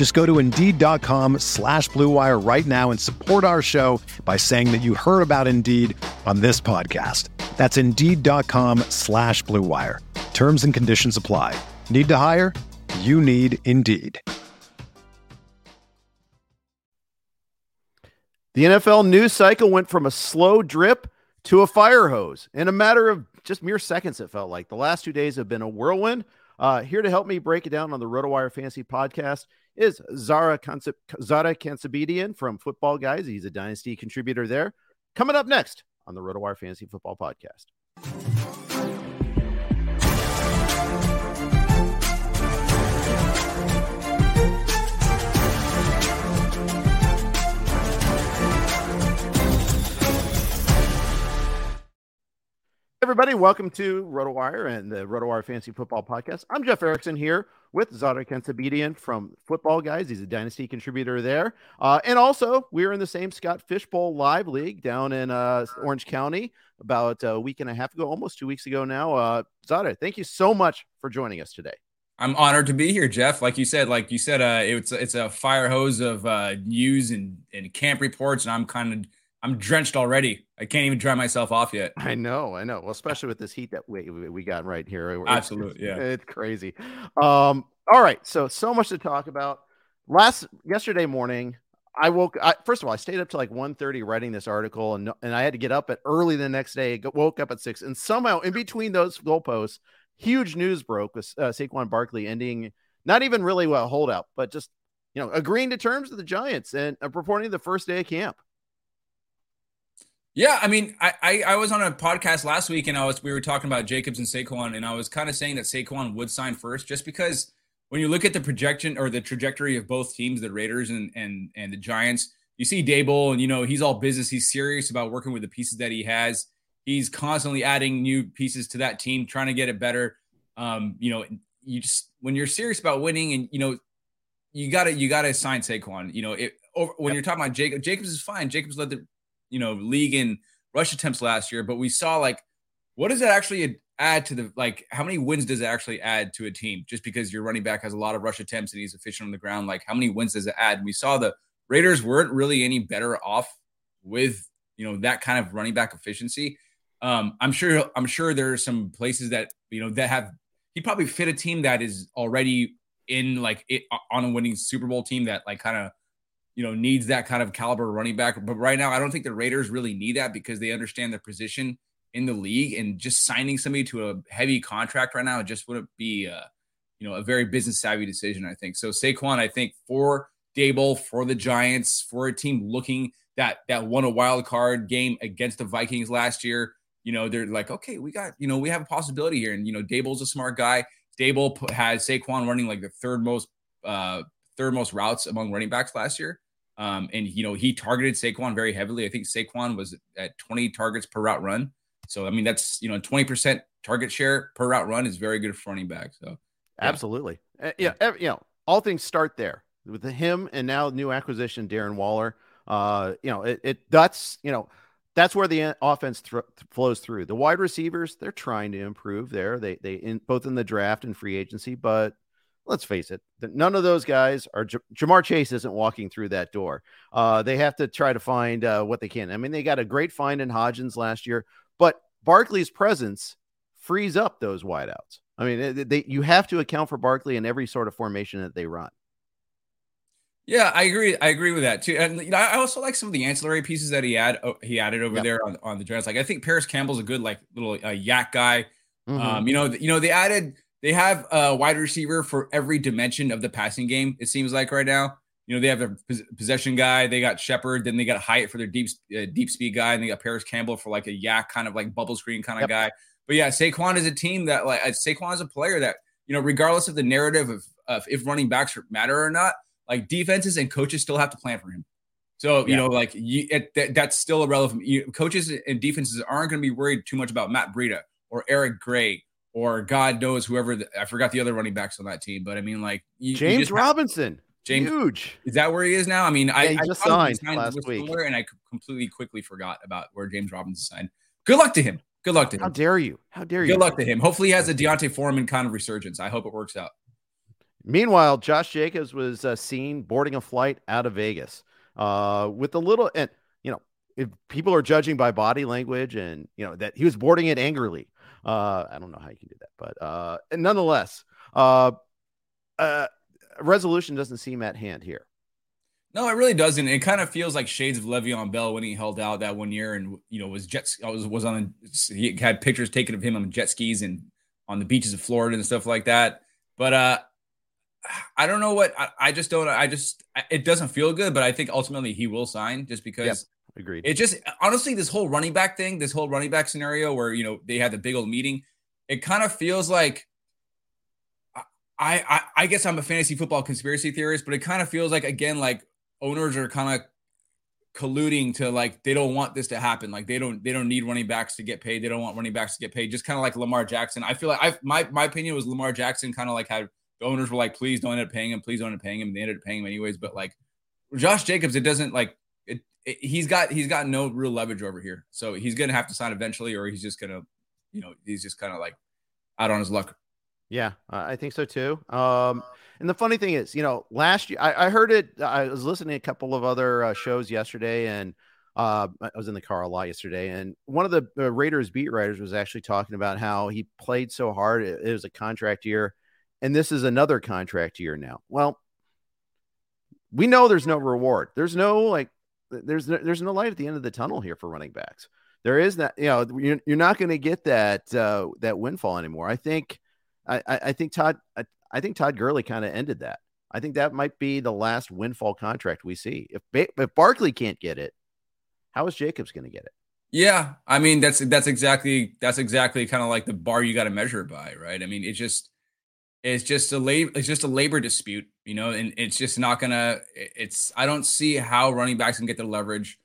Just go to Indeed.com slash BlueWire right now and support our show by saying that you heard about Indeed on this podcast. That's Indeed.com slash BlueWire. Terms and conditions apply. Need to hire? You need Indeed. The NFL news cycle went from a slow drip to a fire hose in a matter of just mere seconds, it felt like. The last two days have been a whirlwind. Uh, here to help me break it down on the RotoWire Fantasy Podcast is Zara, Conce- Zareh Kantzabedian from Football Guys. He's a Dynasty contributor there. Coming up next on the RotoWire Fantasy Football Podcast. Everybody, welcome to RotoWire and the RotoWire Fantasy Football Podcast. I'm Jeff Erickson here with Zadar Kantzabedian from Football Guys. He's a Dynasty contributor there. Uh, and also, we're in the same Scott Fish Bowl Live League down in uh, Orange County about a week and a half ago, almost two weeks ago now. Uh, thank you so much for joining us today. I'm honored to be here, Jeff. Like you said, like you said, uh, it's it's a fire hose of uh, news and, and camp reports, and I'm kind of I'm drenched already. I can't even dry myself off yet. I know, I know. Well, especially with this heat that we we got right here. It's, Absolutely, yeah. It's crazy. Um, all right, so so much to talk about. Last yesterday morning, I woke. I, first of all, I stayed up to like 1.30 writing this article, and and I had to get up at early the next day. Woke up at six, and somehow in between those goalposts, huge news broke with uh, Saquon Barkley ending not even really a holdout, but just you know agreeing to terms with the Giants and uh, reporting the first day of camp. Yeah, I mean, I, I, I was on a podcast last week and I was we were talking about Jacobs and Saquon, and I was kind of saying that Saquon would sign first, just because when you look at the projection or the trajectory of both teams, the Raiders and and and the Giants, you see Daboll, and you know he's all business. He's serious about working with the pieces that he has. He's constantly adding new pieces to that team, trying to get it better. Um, you know, you just when you're serious about winning, and you know, you gotta you gotta sign Saquon. You know, it over, when yep. you're talking about Jacob, Jacobs is fine. Jacobs led the you know league in rush attempts last year, but we saw like what does that actually add to the like how many wins does it actually add to a team? Just because your running back has a lot of rush attempts and he's efficient on the ground like how many wins does it add? And we saw the raiders weren't really any better off with you know that kind of running back efficiency. Um i'm sure i'm sure there are some places that you know that have he probably fit a team that is already in like it on a winning super bowl team that like kind of you know, needs that kind of caliber running back. But right now, I don't think the Raiders really need that because they understand their position in the league and just signing somebody to a heavy contract right now just wouldn't be, uh, you know, a very business savvy decision. I think so. Saquon, I think for Daboll, for the Giants, for a team looking that that won a wild card game against the Vikings last year. You know, they're like, okay, we got, you know, we have a possibility here. And, you know, Daboll's a smart guy. Daboll has Saquon running like the third most uh, third most routes among running backs last year. Um, and you know he targeted Saquon very heavily. I think Saquon was at 20 targets per route run. So I mean that's you know 20% target share per route run is very good for running back. So yeah. absolutely, uh, yeah, every, you know all things start there with him and now new acquisition Darren Waller. Uh, you know it, it that's you know that's where the offense th- flows through. The wide receivers they're trying to improve there. They they in both in the draft and free agency, but let's face it, none of those guys are Ja'Marr Chase isn't walking through that door. Uh, they have to try to find uh, what they can. I mean, they got a great find in Hodgins last year, but Barkley's presence frees up those wideouts. I mean, they, you have to account for Barkley in every sort of formation that they run. Yeah, I agree. I agree with that too. And you know, I also like some of the ancillary pieces that he had. Oh, he added over yep. there on, on the Giants. Like I think Parris Campbell's a good like little uh, YAC guy. Mm-hmm. Um, you know, you know they added they have a wide receiver for every dimension of the passing game. It seems like right now. You know, they have a possession guy. They got Shepard. Then they got Hyatt for their deep uh, deep speed guy, and they got Parris Campbell for like a YAC kind of like bubble screen kind of yep. guy. But yeah, Saquon is a team that like Saquon is a player that you know, regardless of the narrative of, of if running backs matter or not like defenses and coaches still have to plan for him. So, you know, like you, it, that, that's still irrelevant. You, coaches and defenses aren't going to be worried too much about Matt Breida or Eric Gray or God knows whoever. The, I forgot the other running backs on that team, but I mean, like you, James you Robinson. Have, James, huge. Is that where he is now? I mean, yeah, I, I just signed, signed last week, and I completely quickly forgot about where James Robinson signed. Good luck to him. Good luck to him. How dare you? How dare you? Good luck to him. Hopefully, he has a D'Onta Foreman kind of resurgence. I hope it works out. Meanwhile, Josh Jacobs was uh, seen boarding a flight out of Vegas uh, with a little, and you know, if people are judging by body language and you know that he was boarding it angrily. Uh, I don't know how you can do that, but uh, nonetheless, uh, uh, resolution doesn't seem at hand here. No, it really doesn't. It kind of feels like shades of Le'Veon Bell when he held out that one year, and you know was jet was was on. He had pictures taken of him on jet skis and on the beaches of Florida and stuff like that. But uh, I don't know what I, I, just don't. I just it doesn't feel good, but I think ultimately he will sign just because. Agreed. It just honestly, this whole running back thing, this whole running back scenario where you know they had the big old meeting, it kind of feels like. I, I I guess I'm a fantasy football conspiracy theorist, but it kind of feels like again like owners are kind of colluding to like they don't want this to happen. Like they don't they don't need running backs to get paid. They don't want running backs to get paid. Just kind of like Lamar Jackson. I feel like I my my opinion was Lamar Jackson kind of like had the owners were like, please don't end up paying him, please don't end up paying him. They ended up paying him anyways. But like Josh Jacobs, it doesn't like he's got he's got no real leverage over here. So he's gonna have to sign eventually, or he's just gonna, you know, he's just kind of like out on his luck. Yeah, I think so too. Um, and the funny thing is, you know, last year I, I heard it. I was listening to a couple of other uh, shows yesterday, and uh, I was in the car a lot yesterday. And one of the uh, Raiders beat writers was actually talking about how he played so hard. It, it was a contract year and this is another contract year now. Well, we know there's no reward. There's no like there's no, there's no light at the end of the tunnel here for running backs. There is that you know you're, you're not going to get that uh, that windfall anymore. I think I, I think Todd I, I think Todd Gurley kind of ended that. I think that might be the last windfall contract we see. If if Barkley can't get it, how is Jacobs going to get it? Yeah, I mean that's that's exactly that's exactly kind of like the bar you got to measure by, right? I mean, it just it's just a labor it's just a labor dispute you know and it's just not gonna it's i don't see how running backs can get the leverage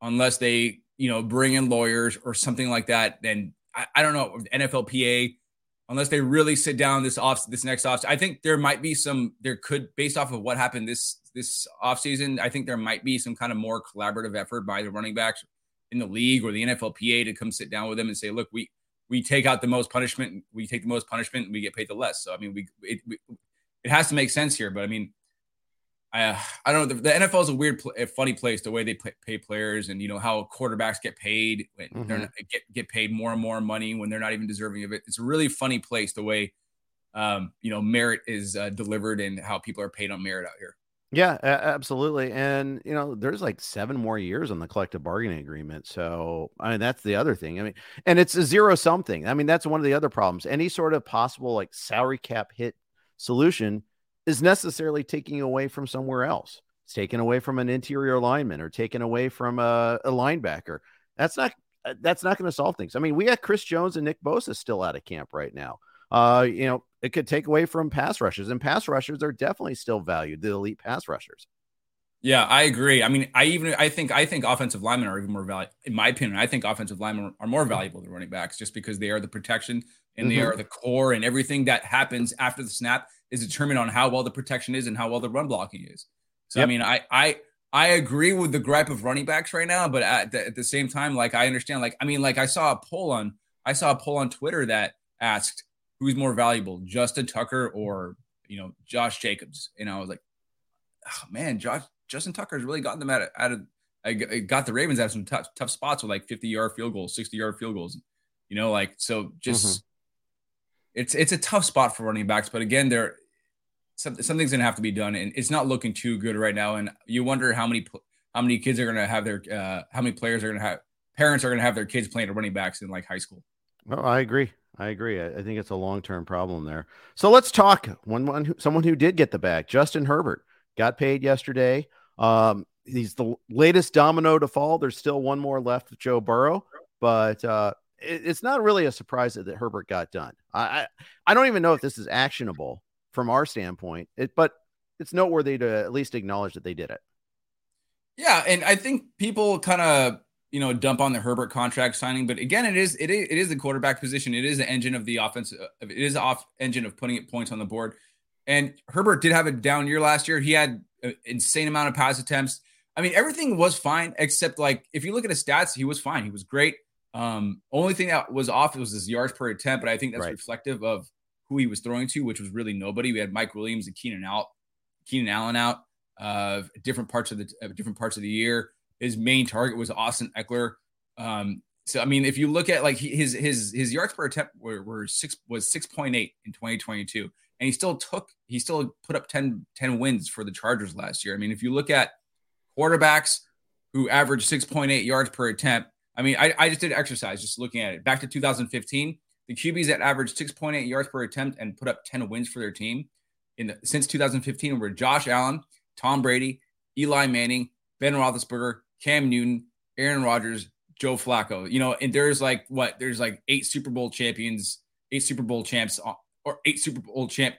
unless they you know bring in lawyers or something like that then i, I don't know nflpa unless they really sit down this off this next off i think there might be some there could based off of what happened this this offseason i think there might be some kind of more collaborative effort by the running backs in the league or the nflpa to come sit down with them and say look we we take out the most punishment, we take the most punishment, and we get paid the less. So I mean, we it, we, it has to make sense here. But I mean, I uh, I don't know. The, the, NFL is a weird, a funny place. The way they pay, pay players, and you know how quarterbacks get paid when mm-hmm. they're not, get get paid more and more money when they're not even deserving of it. It's a really funny place the way um, you know merit is uh, delivered and how people are paid on merit out here. Yeah, absolutely. And you know, there's like seven more years on the collective bargaining agreement. So I mean, that's the other thing. I mean, and it's a zero something. I mean, that's one of the other problems. Any sort of possible like salary cap hit solution is necessarily taking away from somewhere else. It's taken away from an interior lineman or taken away from a, a linebacker. That's not uh, that's not going to solve things. I mean, we got Chris Jones and Nick Bosa still out of camp right now. Uh, you know, it could take away from pass rushers, and pass rushers are definitely still valued, the elite pass rushers. Yeah, I agree. I mean, I even I think I think offensive linemen are even more valuable. In my opinion, I think offensive linemen are more valuable than running backs just because they are the protection and mm-hmm. they are the core, and everything that happens after the snap is determined on how well the protection is and how well the run blocking is. So yep. I mean, I I I agree with the gripe of running backs right now, but at the, at the same time, like I understand, like I mean, like I saw a poll on I saw a poll on Twitter that asked who's more valuable, Justin Tucker or you know Josh Jacobs? And I was like, oh, man, Josh Justin Tucker has really gotten them out of, out of I got the Ravens out of some tough tough spots with like 50 yard field goals, 60 yard field goals. You know, like so just mm-hmm. it's it's a tough spot for running backs. But again, they're some, something's going to have to be done, and it's not looking too good right now. And you wonder how many how many kids are going to have their uh, how many players are going to have parents are going to have their kids playing at running backs in like high school. Well, I agree. I agree. I, I think it's a long term problem there. So let's talk one one who, someone who did get the bag. Justin Herbert got paid yesterday. Um, he's the latest domino to fall. There's still one more left with Joe Burrow, but uh, it, it's not really a surprise that, that Herbert got done. I, I, I don't even know if this is actionable from our standpoint, it, but it's noteworthy to at least acknowledge that they did it. Yeah, and I think people kind of you know dump on the Herbert contract signing, but again, it is it is it is the quarterback position. It is the engine of the offense. It is the off engine of putting it points on the board. And Herbert did have a down year last year. He had an insane amount of pass attempts. I mean, everything was fine except like if you look at his stats, he was fine. He was great. Um, only thing that was off was his yards per attempt, but I think that's right. reflective of who he was throwing to, which was really nobody. We had Mike Williams and Keenan out, Keenan Allen out, uh, different parts of the uh, different parts of the year. His main target was Austin Ekeler. Um, so I mean, if you look at like his his his yards per attempt were, were six was six point eight in 2022, and he still took he still put up 10, 10 wins for the Chargers last year. I mean, if you look at quarterbacks who averaged six point eight yards per attempt, I mean, I, I just did exercise just looking at it back to 2015. The QBs that averaged 6.8 yards per attempt and put up 10 wins for their team in the, since 2015 were Josh Allen, Tom Brady, Eli Manning, Ben Roethlisberger, Cam Newton, Aaron Rodgers, Joe Flacco. You know, and there's like what? There's like eight Super Bowl champions, eight Super Bowl champs, uh, or eight Super Bowl champ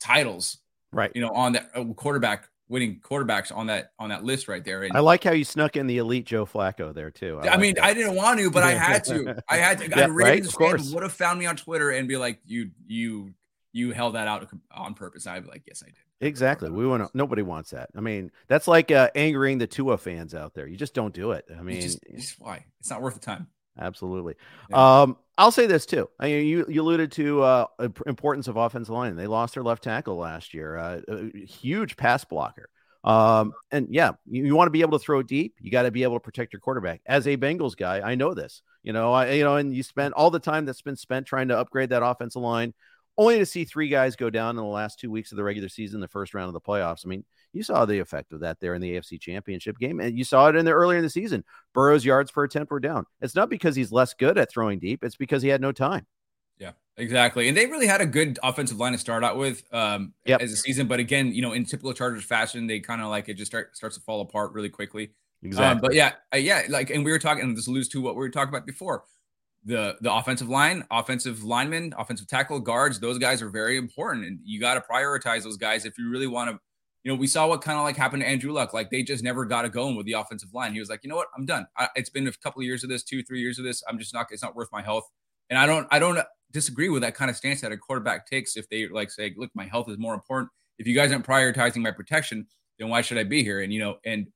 titles. Right. You know, on that uh, quarterback winning quarterbacks on that on that list right there. And I like how you snuck in the elite Joe Flacco there too. I, I like mean, that. I didn't want to, but I had to. I had to. yeah, I right? Of course. would have found me on Twitter and be like, "You, you, you held that out on purpose." I'd be like, "Yes, I did." Exactly. We want to, nobody wants that. I mean, that's like uh, angering the Tua fans out there. You just don't do it. I mean, just, it's why it's not worth the time. Absolutely. Yeah. Um, I'll say this too. I mean, you you alluded to uh, importance of offensive line. They lost their left tackle last year. Uh, a huge pass blocker. Um, and yeah, you, you want to be able to throw deep. You got to be able to protect your quarterback. As a Bengals guy, I know this. You know, I you know, and you spend all the time that's been spent trying to upgrade that offensive line only to see three guys go down in the last two weeks of the regular season, the first round of the playoffs. I mean, you saw the effect of that there in the AFC Championship game, and you saw it in the earlier in the season. Burrow's yards per attempt were down. It's not because he's less good at throwing deep; it's because he had no time. Yeah, exactly. And they really had a good offensive line to start out with um, yep. as a season, but again, you know, in typical Chargers fashion, they kind of like it just start, starts to fall apart really quickly. Exactly. Um, but yeah, uh, yeah, like, and we were talking, and this alludes to what we were talking about before the the offensive line, offensive linemen, offensive tackle, guards, those guys are very important. And you got to prioritize those guys if you really want to. You know, we saw what kind of like happened to Andrew Luck. Like they just never got it going with the offensive line. He was like, you know what, I'm done. I, it's been a couple of years of this, two, three years of this. I'm just not. It's not worth my health. And I don't. I don't disagree with that kind of stance that a quarterback takes. If they like say, look, my health is more important. If you guys aren't prioritizing my protection, then why should I be here? And you know, and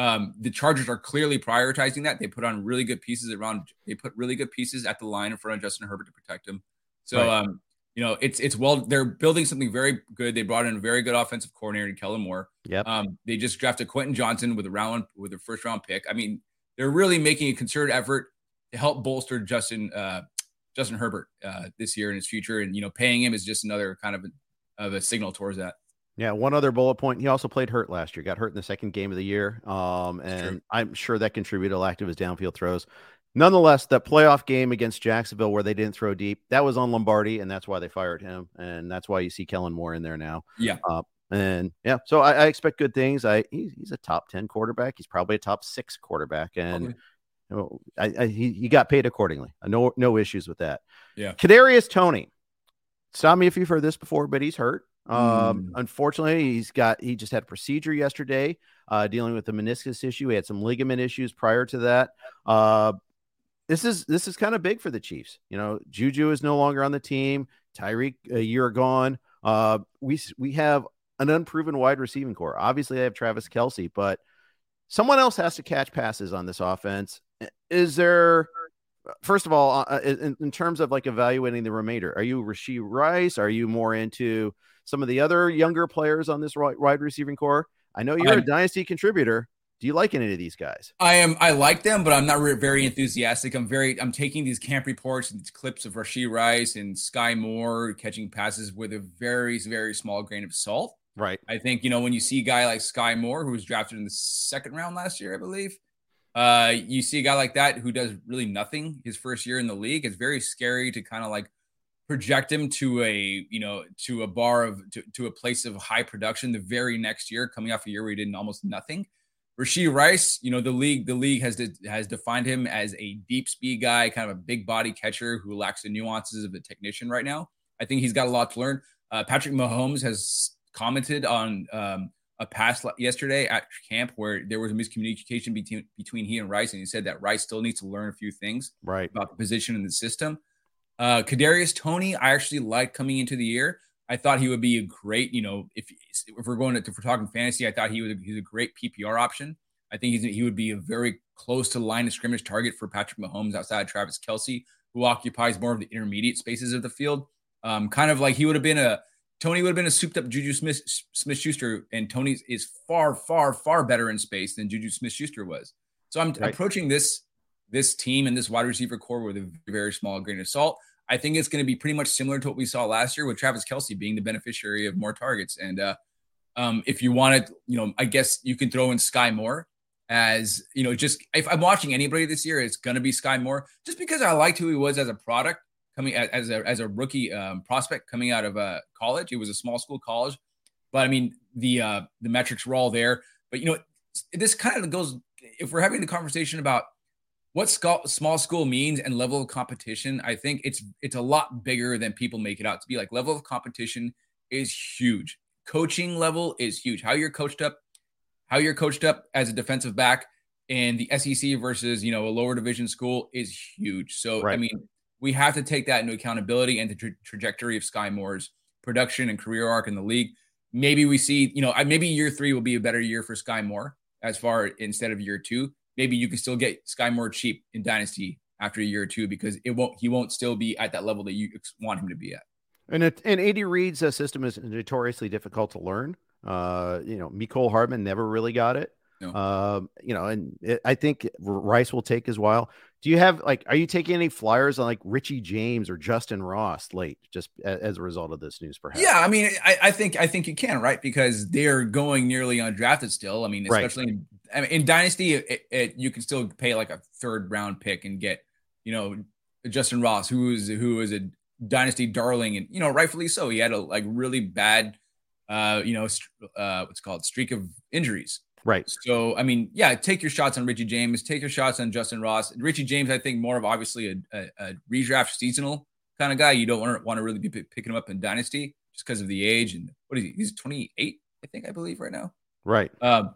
um, the Chargers are clearly prioritizing that. They put on really good pieces around. They put really good pieces at the line in front of Justin Herbert to protect him. So, right. um, you know, it's it's well. They're building something very good. They brought in a very good offensive coordinator, Kellen Moore. Yep. Um, they just drafted Quentin Johnston with a round with a first round pick. I mean, they're really making a concerted effort to help bolster Justin uh, Justin Herbert uh, this year and his future, and you know, paying him is just another kind of a, of a signal towards that. Yeah, one other bullet point. He also played hurt last year. Got hurt in the second game of the year, um, and I'm sure that contributed a lack of his downfield throws. Nonetheless, that playoff game against Jacksonville where they didn't throw deep, that was on Lombardi, and that's why they fired him, and that's why you see Kellen Moore in there now. Yeah. Uh, and yeah, so I, I, expect good things. I he's, he's, a top ten quarterback. He's probably a top six quarterback, and you know, I, I, he, he got paid accordingly. No no issues with that. Yeah. Kadarius Toney. Stop me if you've heard this before, but he's hurt. Um, mm. Unfortunately, he's got he just had a procedure yesterday, uh, dealing with the meniscus issue. He had some ligament issues prior to that. Uh, this is this is kind of big for the Chiefs. You know, Juju is no longer on the team. Tyreek a year gone. Uh, we we have an unproven wide receiving core. Obviously, they have Travis Kelce, but someone else has to catch passes on this offense. Is there first of all, uh, in, in, terms of like evaluating the remainder, are you Rashee Rice? Are you more into some of the other younger players on this wide receiving core. I know you're I'm, a dynasty contributor. Do you like any of these guys? I am. I like them, but I'm not re- very enthusiastic. I'm very. I'm taking these camp reports and clips of Rashee Rice and Skyy Moore catching passes with a very, very small grain of salt. Right. I think you know when you see a guy like Skyy Moore, who was drafted in the second round last year, I believe. Uh, you see a guy like that who does really nothing his first year in the league. It's very scary to kind of like project him to a you know to a bar of to, to a place of high production the very next year, coming off a year where he did almost nothing. Rashee Rice, you know, the league, the league has de- has defined him as a deep speed guy, kind of a big body catcher who lacks the nuances of a technician right now. I think he's got a lot to learn. Uh, Patrick Mahomes has commented on um, a pass yesterday at camp where there was a miscommunication between between he and Rice, and he said that Rice still needs to learn a few things right about the position in the system. Uh, Kadarius Toney, I actually liked coming into the year. I thought he would be a great, you know, if if we're going to if we're talking fantasy, I thought he was he's a great PPR option. I think he's, he would be a very close to line of scrimmage target for Patrick Mahomes outside Travis Kelce, who occupies more of the intermediate spaces of the field. Um, kind of like he would have been a Toney would have been a souped up Juju Smith Smith Schuster, and Toney is far, far, far better in space than Juju Smith Schuster was. So I'm right. approaching this this team and this wide receiver core with a very small grain of salt. I think it's going to be pretty much similar to what we saw last year with Travis Kelce being the beneficiary of more targets. And uh, um, if you wanted, you know, I guess you can throw in Skyy Moore as, you know, just if I'm watching anybody this year, it's going to be Skyy Moore just because I liked who he was as a product coming as a, as a rookie um, prospect coming out of uh, college. It was a small school college, but I mean, the, uh, the metrics were all there. But, you know, this kind of goes, if we're having the conversation about what small school means and level of competition, I think it's it's a lot bigger than people make it out to be. Like level of competition is huge. Coaching level is huge. How you're coached up, how you're coached up as a defensive back in the SEC versus you know a lower division school is huge. So right. I mean, we have to take that into accountability and the tra- trajectory of Skyy Moore's production and career arc in the league. Maybe we see, you know, maybe year three will be a better year for Skyy Moore as far instead of year two maybe you can still get Skyy Moore cheap in Dynasty after a year or two because it won't he won't still be at that level that you want him to be at. And it, and Andy Reid's uh, system is notoriously difficult to learn. Uh, you know, Mecole Hardman never really got it. No. Um, you know, and it, I think Rice will take his while. Do you have like, are you taking any flyers on like Richie James or Justyn Ross late, just as a result of this news? Perhaps. Yeah, I mean, I, I think I think you can, right? Because they're going nearly undrafted still. I mean, especially right. in, I mean, in Dynasty, it, it, you can still pay like a third round pick and get, you know, Justyn Ross, who is who is a Dynasty darling, and you know, rightfully so. He had a like really bad, uh, you know, uh, what's called streak of injuries Right. So, I mean, yeah, take your shots on Richie James, take your shots on Justyn Ross. Richie James, I think, more of obviously a, a, a redraft seasonal kind of guy. You don't want to, want to really be picking him up in Dynasty just because of the age. And what is he? He's 28, I think, I believe, right now. Right. Um,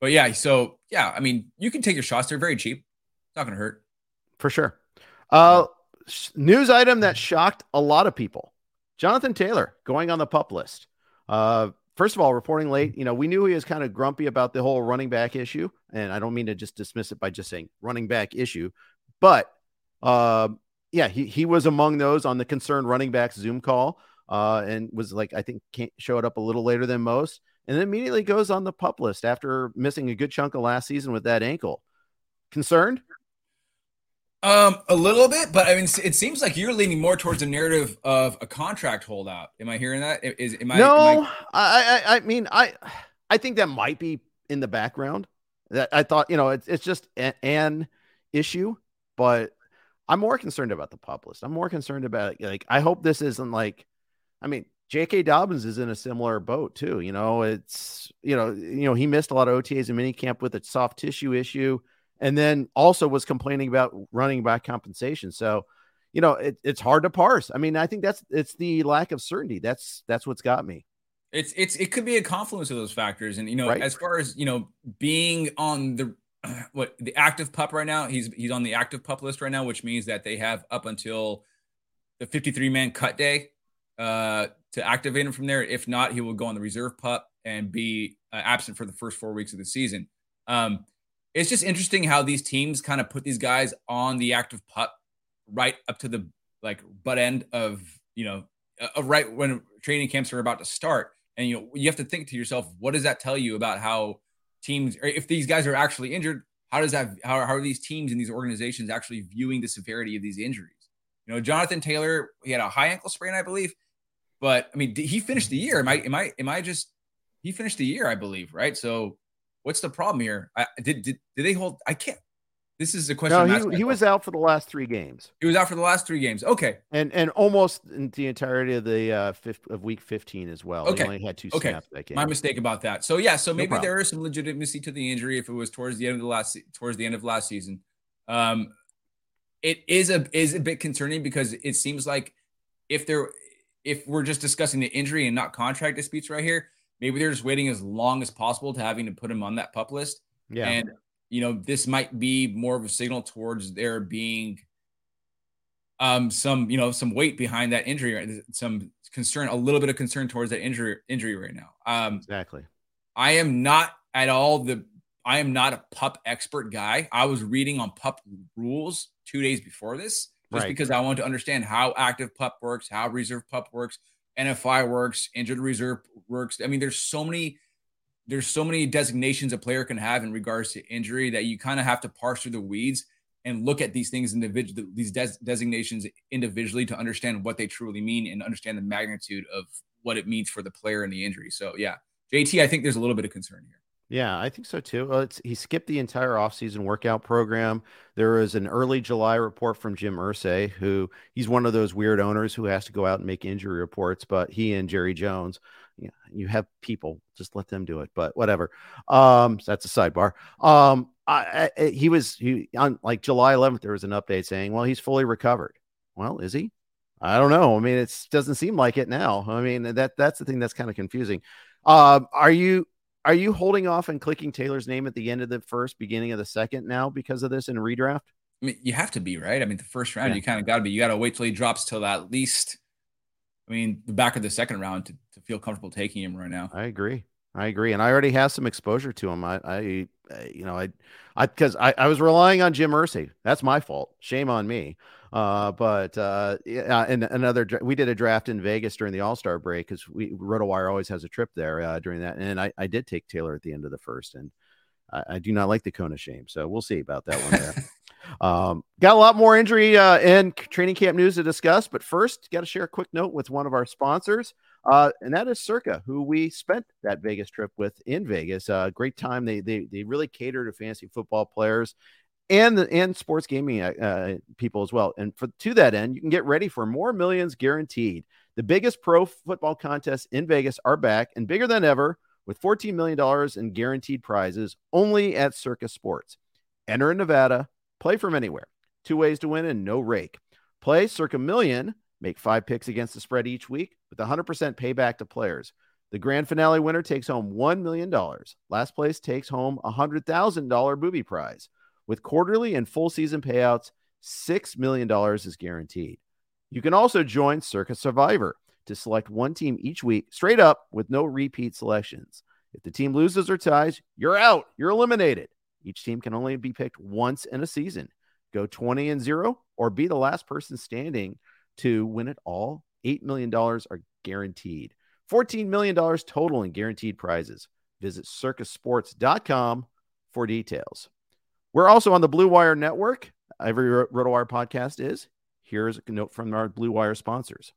but yeah, so yeah, I mean, you can take your shots. They're very cheap. It's not going to hurt. For sure. Uh, news item that shocked a lot of people Jonathan Taylor going on the pup list. Uh, first of all, reporting late, you know, we knew he was kind of grumpy about the whole running back issue. And I don't mean to just dismiss it by just saying running back issue, but uh, yeah, he, he was among those on the concerned running backs Zoom call uh, and was like, I think showed up a little later than most. And then immediately goes on the pup list after missing a good chunk of last season with that ankle. Concerned? Um, a little bit, but I mean, it seems like you're leaning more towards a narrative of a contract holdout. Am I hearing that? Is am I? No, am I, I, I mean, I, I think that might be in the background. That I thought, you know, it's it's just an, an issue, but I'm more concerned about the pup list. I'm more concerned about like I hope this isn't like, I mean, J.K. Dobbins is in a similar boat too. You know, it's you know, you know, he missed a lot of OTAs and minicamp with a soft tissue issue and then also was complaining about running back compensation. So, you know, it, it's hard to parse. I mean, I think that's it's the lack of certainty. That's that's what's got me. It's it's it could be a confluence of those factors. And you know, right. as far as you know, being on the what the active pup right now, he's he's on the active pup list right now, which means that they have up until the 53 man cut day uh, to activate him from there. If not, he will go on the reserve pup and be uh, absent for the first four weeks of the season. Um, it's just interesting how these teams kind of put these guys on the active pup right up to the like butt end of you know uh, right when training camps are about to start and you know you have to think to yourself what does that tell you about how teams, if these guys are actually injured, how does that how, how are these teams and these organizations actually viewing the severity of these injuries? You know, Jonathan Taylor, he had a high ankle sprain, I believe, but I mean, he finished the year. Am I am I am I just he finished the year, I believe, right? So what's the problem here? I, did, did did they hold? I can't. This is a question. No, he, he was out for the last three games. He was out for the last three games. Okay, and and almost the entirety of the uh, fifth of week fifteen as well. Okay, he only had two okay. snaps that game. My mistake about that. So yeah, so maybe no there is some legitimacy to the injury if it was towards the end of the last towards the end of last season. Um, it is a is a bit concerning because it seems like if there if we're just discussing the injury and not contract disputes right here, maybe they're just waiting as long as possible to having to put him on that pup list. Yeah. And you know, this might be more of a signal towards there being um some, you know, some weight behind that injury, some concern, a little bit of concern towards that injury injury right now. Um exactly. I am not at all the I am not a pup expert guy. I was reading on pup rules two days before this just right. because I want to understand how active pup works, how reserve pup works, NFI works, injured reserve works. I mean, there's so many there's so many designations a player can have in regards to injury that you kind of have to parse through the weeds and look at these things individually, these des- designations individually to understand what they truly mean and understand the magnitude of what it means for the player and the injury. So yeah, JT, I think there's a little bit of concern here. Yeah, I think so too. Well, he skipped the entire offseason workout program. There was an early July report from Jim Irsay, who he's one of those weird owners who has to go out and make injury reports, but he and Jerry Jones, you, know, you have people, just let them do it. But whatever. Um, so that's a sidebar. Um, I, I, he was he on like July 11th. There was an update saying, "Well, he's fully recovered." Well, is he? I don't know. I mean, it doesn't seem like it now. I mean, that that's the thing that's kind of confusing. Um, are you are you holding off and clicking Taylor's name at the end of the first, beginning of the second now because of this in redraft? I mean, you have to be right. I mean, the first round, yeah. you kind of got to be. You got to wait till he drops till at least. I mean, the back of the second round to, to feel comfortable taking him right now. I agree. I agree, and I already have some exposure to him. I, I, you know, I, I, because I, I was relying on Jim Irsay. That's my fault. Shame on me. Uh, but uh, yeah, and another we did a draft in Vegas during the All Star break because we RotoWire always has a trip there uh, during that, and I, I did take Taylor at the end of the first, and I, I do not like the cone of shame, so we'll see about that one there. um, got a lot more injury uh, and training camp news to discuss, but first, got to share a quick note with one of our sponsors. Uh, and that is Circa, who we spent that Vegas trip with in Vegas. Uh, great time. They, they they really cater to fantasy football players and the and sports gaming uh, uh, people as well. And for to that end, you can get ready for more millions guaranteed. The biggest pro football contests in Vegas are back and bigger than ever with $14 million in guaranteed prizes only at Circa Sports. Enter in Nevada, play from anywhere. Two ways to win and no rake. Play Circa Million, make five picks against the spread each week with 100% payback to players. The grand finale winner takes home $1 million. Last place takes home a $100,000 booby prize. With quarterly and full season payouts, $6 million is guaranteed. You can also join Circa Survivor to select one team each week straight up with no repeat selections. If the team loses or ties, you're out. You're eliminated. Each team can only be picked once in a season. Go 20 and 0 or be the last person standing to win it all. $8 million are guaranteed. $14 million total in guaranteed prizes. Visit circasports.com for details. We're also on the Blue Wire Network. Every RotoWire podcast is. Here's a note from our Blue Wire sponsors.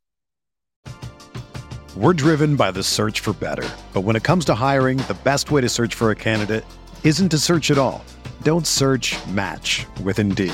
We're driven by the search for better. But when it comes to hiring, the best way to search for a candidate isn't to search at all. Don't search match with Indeed.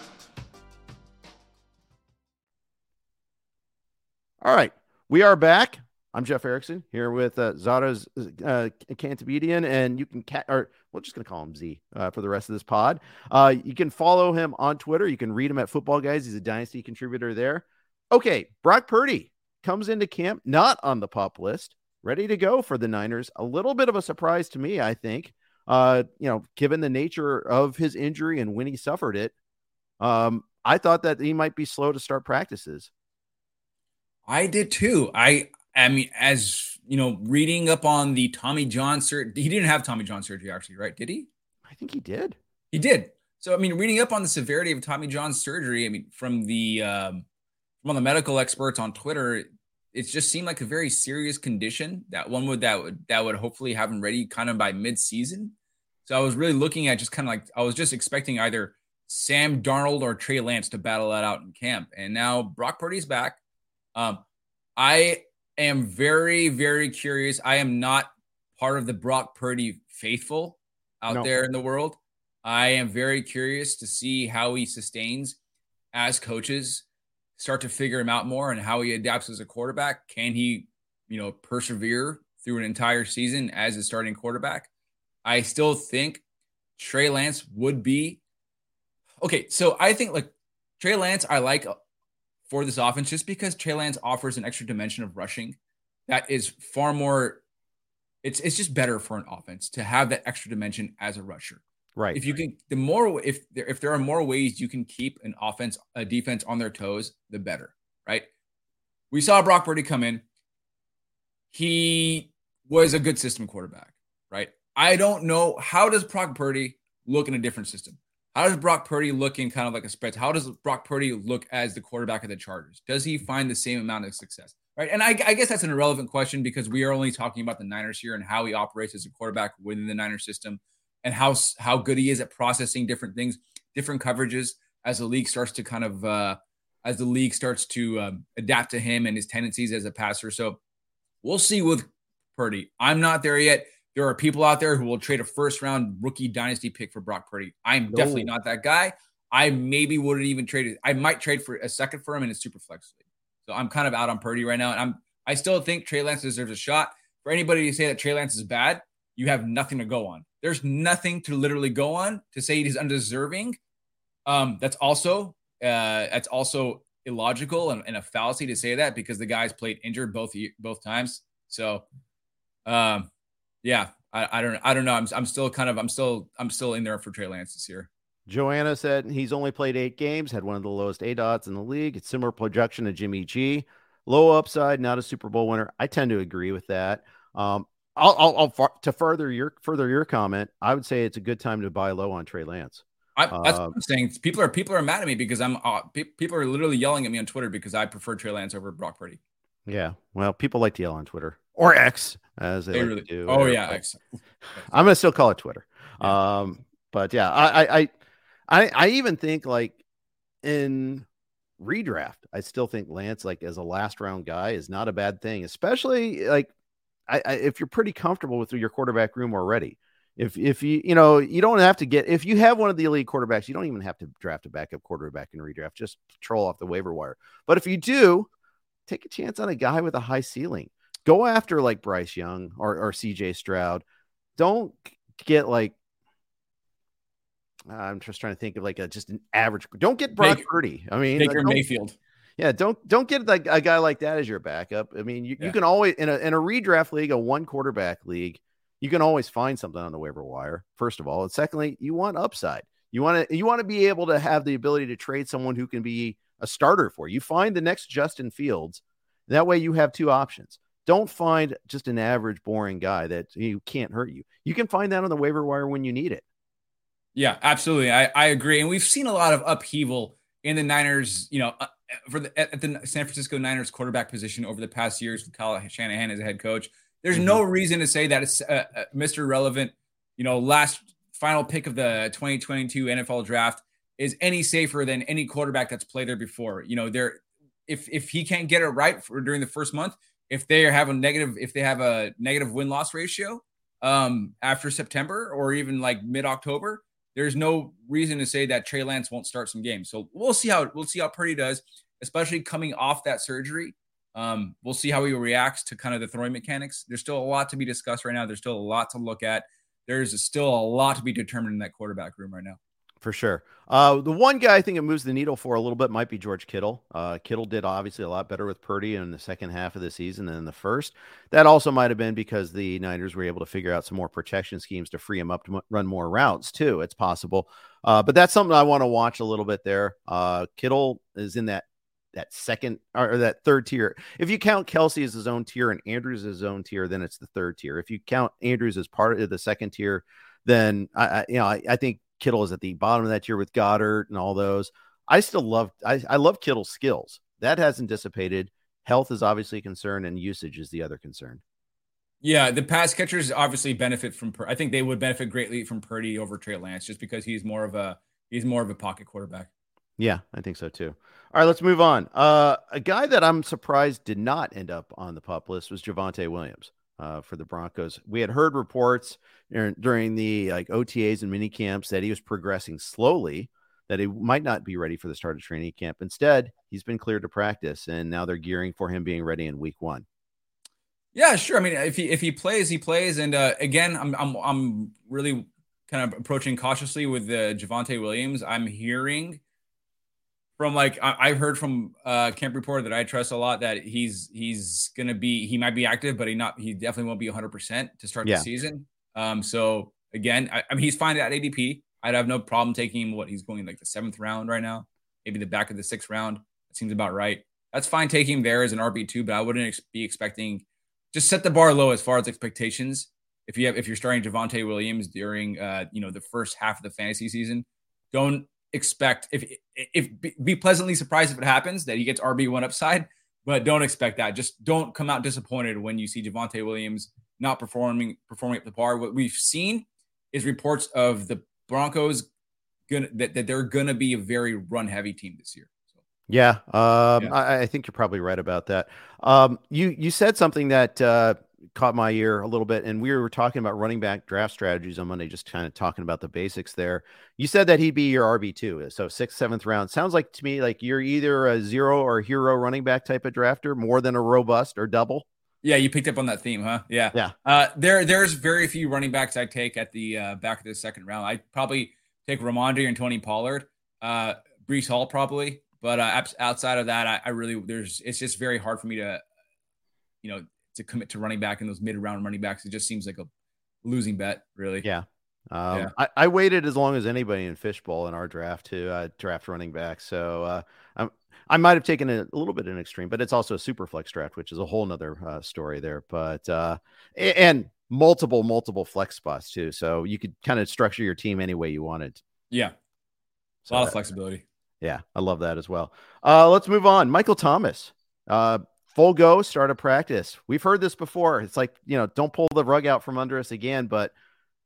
All right, we are back. I'm Jeff Erickson here with uh, Zados uh, Cantabedian, and you can cat or we're just gonna call him Z uh, for the rest of this pod. Uh, you can follow him on Twitter. You can read him at Football Guys. He's a dynasty contributor there. Okay, Brock Purdy comes into camp not on the pop list, ready to go for the Niners. A little bit of a surprise to me, I think. Uh, you know, given the nature of his injury and when he suffered it, um, I thought that he might be slow to start practices. I did too. I I mean, as you know, reading up on the Tommy John surgery, he didn't have Tommy John surgery, actually, right? Did he? I think he did. He did. So, I mean, reading up on the severity of Tommy John's surgery, I mean, from the um, from the medical experts on Twitter, it just seemed like a very serious condition that one would that would that would hopefully have him ready kind of by mid-season. So I was really looking at just kind of like I was just expecting either Sam Darnold or Trey Lance to battle that out in camp, and now Brock Purdy's back. Um, I am very, very curious. I am not part of the Brock Purdy faithful out no. there in the world. I am very curious to see how he sustains as coaches start to figure him out more and how he adapts as a quarterback. Can he, you know, persevere through an entire season as a starting quarterback? I still think Trey Lance would be okay. So I think like Trey Lance, I like for this offense just because Trey Lance offers an extra dimension of rushing that is far more it's it's just better for an offense to have that extra dimension as a rusher. Right. If you can the more if there if there are more ways you can keep an offense a defense on their toes, the better, right? We saw Brock Purdy come in. He was a good system quarterback, right? I don't know how does Brock Purdy look in a different system? How does Brock Purdy look in kind of like a spread? How does Brock Purdy look as the quarterback of the Chargers? Does he find the same amount of success? Right. And I, I, guess that's an irrelevant question because we are only talking about the Niners here and how he operates as a quarterback within the Niners system and how how good he is at processing different things, different coverages as the league starts to kind of uh, as the league starts to um, adapt to him and his tendencies as a passer. So we'll see with Purdy. I'm not there yet. There are people out there who will trade a first round rookie dynasty pick for Brock Purdy. I'm no. definitely not that guy. I maybe wouldn't even trade it. I might trade for a second for him in a super flex league. So I'm kind of out on Purdy right now. And I'm I still think Trey Lance deserves a shot. For anybody to say that Trey Lance is bad, you have nothing to go on. There's nothing to literally go on to say he's undeserving. Um, that's also uh, that's also illogical and, and, a fallacy to say that because the guy's played injured both both times. So um, yeah, I, I don't I don't know. I'm I'm still kind of I'm still I'm still in there for Trey Lance this year. Joanna said he's only played eight games, had one of the lowest aDOTs in the league. It's similar projection to Jimmy G. Low upside, not a Super Bowl winner. I tend to agree with that. Um, I'll, I'll, I'll, to further your further your comment. I would say it's a good time to buy low on Trey Lance. I, that's uh, what I'm saying. People are people are mad at me because I'm uh, pe- people are literally yelling at me on Twitter because I prefer Trey Lance over Brock Purdy. Yeah, well, people like to yell on Twitter or X as they, they like really, do. Oh yeah, X. I'm gonna still call it Twitter. Yeah. Um, but yeah, I, I I I even think like in redraft, I still think Lance like as a last round guy is not a bad thing, especially like I, I if you're pretty comfortable with your quarterback room already. If if you you know you don't have to get if you have one of the elite quarterbacks, you don't even have to draft a backup quarterback in redraft. Just troll off the waiver wire. But if you do, take a chance on a guy with a high ceiling. Go after like Bryce Young or, or CJ Stroud. Don't get like I'm just trying to think of like a just an average. Don't get Brock Baker, Purdy. I mean, Baker Mayfield. Yeah, don't don't get like a guy like that as your backup. I mean, you, yeah. you can always in a in a redraft league, a one quarterback league, you can always find something on the waiver wire. First of all, and secondly, you want upside. You want to you want to be able to have the ability to trade someone who can be a starter for you. Find the next Justin Fields. That way, you have two options. Don't find just an average, boring guy that you can't hurt you. You can find that on the waiver wire when you need it. Yeah, absolutely. I, I agree. And we've seen a lot of upheaval in the Niners, you know, uh, for the at the San Francisco Niners quarterback position over the past years with Kyle Shanahan as a head coach. There's mm-hmm. no reason to say that it's uh, uh, Mr. Relevant, you know, last final pick of the 2022 NFL draft is any safer than any quarterback that's played there before. You know, there if if he can't get it right for during the first month, if they have a negative if they have a negative win loss ratio um after September or even like mid October, there's no reason to say that Trey Lance won't start some games. So we'll see how we'll see how Purdy does, especially coming off that surgery. Um, we'll see how he reacts to kind of the throwing mechanics. There's still a lot to be discussed right now. There's still a lot to look at. There's still a lot to be determined in that quarterback room right now. For sure. Uh, the one guy I think it moves the needle for a little bit might be George Kittle. Uh, Kittle did obviously a lot better with Purdy in the second half of the season than in the first. That also might have been because the Niners were able to figure out some more protection schemes to free him up to m- run more routes too. It's possible, uh, but that's something I want to watch a little bit there. Uh, Kittle is in that that second or that third tier. If you count Kelce as his own tier and Andrews as his own tier, then it's the third tier. If you count Andrews as part of the second tier, then I, I you know I, I think Kittle is at the bottom of that tier with Goedert and all those. I still love I, I love Kittle's skills. That hasn't dissipated. Health is obviously a concern, and usage is the other concern. Yeah, the pass catchers obviously benefit from. I think they would benefit greatly from Purdy over Trey Lance, just because he's more of a he's more of a pocket quarterback. Yeah, I think so too. All right, let's move on. Uh, a guy that I'm surprised did not end up on the pup list was Javonte Williams uh, for the Broncos. We had heard reports during the like OTAs and mini camps that he was progressing slowly, that he might not be ready for the start of training camp. Instead, he's been cleared to practice, and now they're gearing for him being ready in week one. Yeah, sure. I mean, if he if he plays, he plays. And uh, again, I'm I'm I'm really kind of approaching cautiously with the Javonte Williams. I'm hearing from like I, have heard from uh, camp reporter that I trust a lot that he's he's gonna be he might be active, but he not he definitely won't be 100 percent to start yeah. the season. Um, so again, I, I, mean he's fine at ADP. I'd have no problem taking him. What he's going like the seventh round right now, maybe the back of the sixth round. That seems about right. That's fine taking him there as an RB two, but I wouldn't ex- be expecting. Just set the bar low as far as expectations. If you have if you're starting Javonte Williams during uh you know the first half of the fantasy season, don't expect if if be pleasantly surprised if it happens that he gets RB one upside, but don't expect that. Just don't come out disappointed when you see Javonte Williams not performing performing up the par. What we've seen is reports of the Broncos gonna that, that they're gonna be a very run heavy team this year. Yeah, um, yeah. I, I, think you're probably right about that. Um, you you said something that uh, caught my ear a little bit. And we were talking about running back draft strategies on Monday, just kind of talking about the basics there. You said that he'd be your RB2. So sixth, seventh round. Sounds like to me like you're either a zero or hero running back type of drafter more than a robust or double. Yeah, you picked up on that theme, huh? Yeah. Yeah. Uh, there, there's very few running backs I take at the uh, back of the second round. I probably take Rhamondre and Tony Pollard, uh, Breece Hall probably, but uh, outside of that, I, I really there's it's just very hard for me to, you know, to commit to running back and those mid round running backs. It just seems like a losing bet, really. Yeah. Um, yeah. I, I, waited as long as anybody in Fish Bowl in our draft to uh, draft running back. So uh, i I might have taken it a little bit in extreme, but it's also a super flex draft, which is a whole nother uh, story there. But uh, and multiple, multiple flex spots too. So you could kind of structure your team any way you wanted. Yeah. So a lot of flexibility. Yeah, I love that as well. Uh, let's move on. Michael Thomas. Uh, full go, start a practice. We've heard this before. It's like you know, don't pull the rug out from under us again. But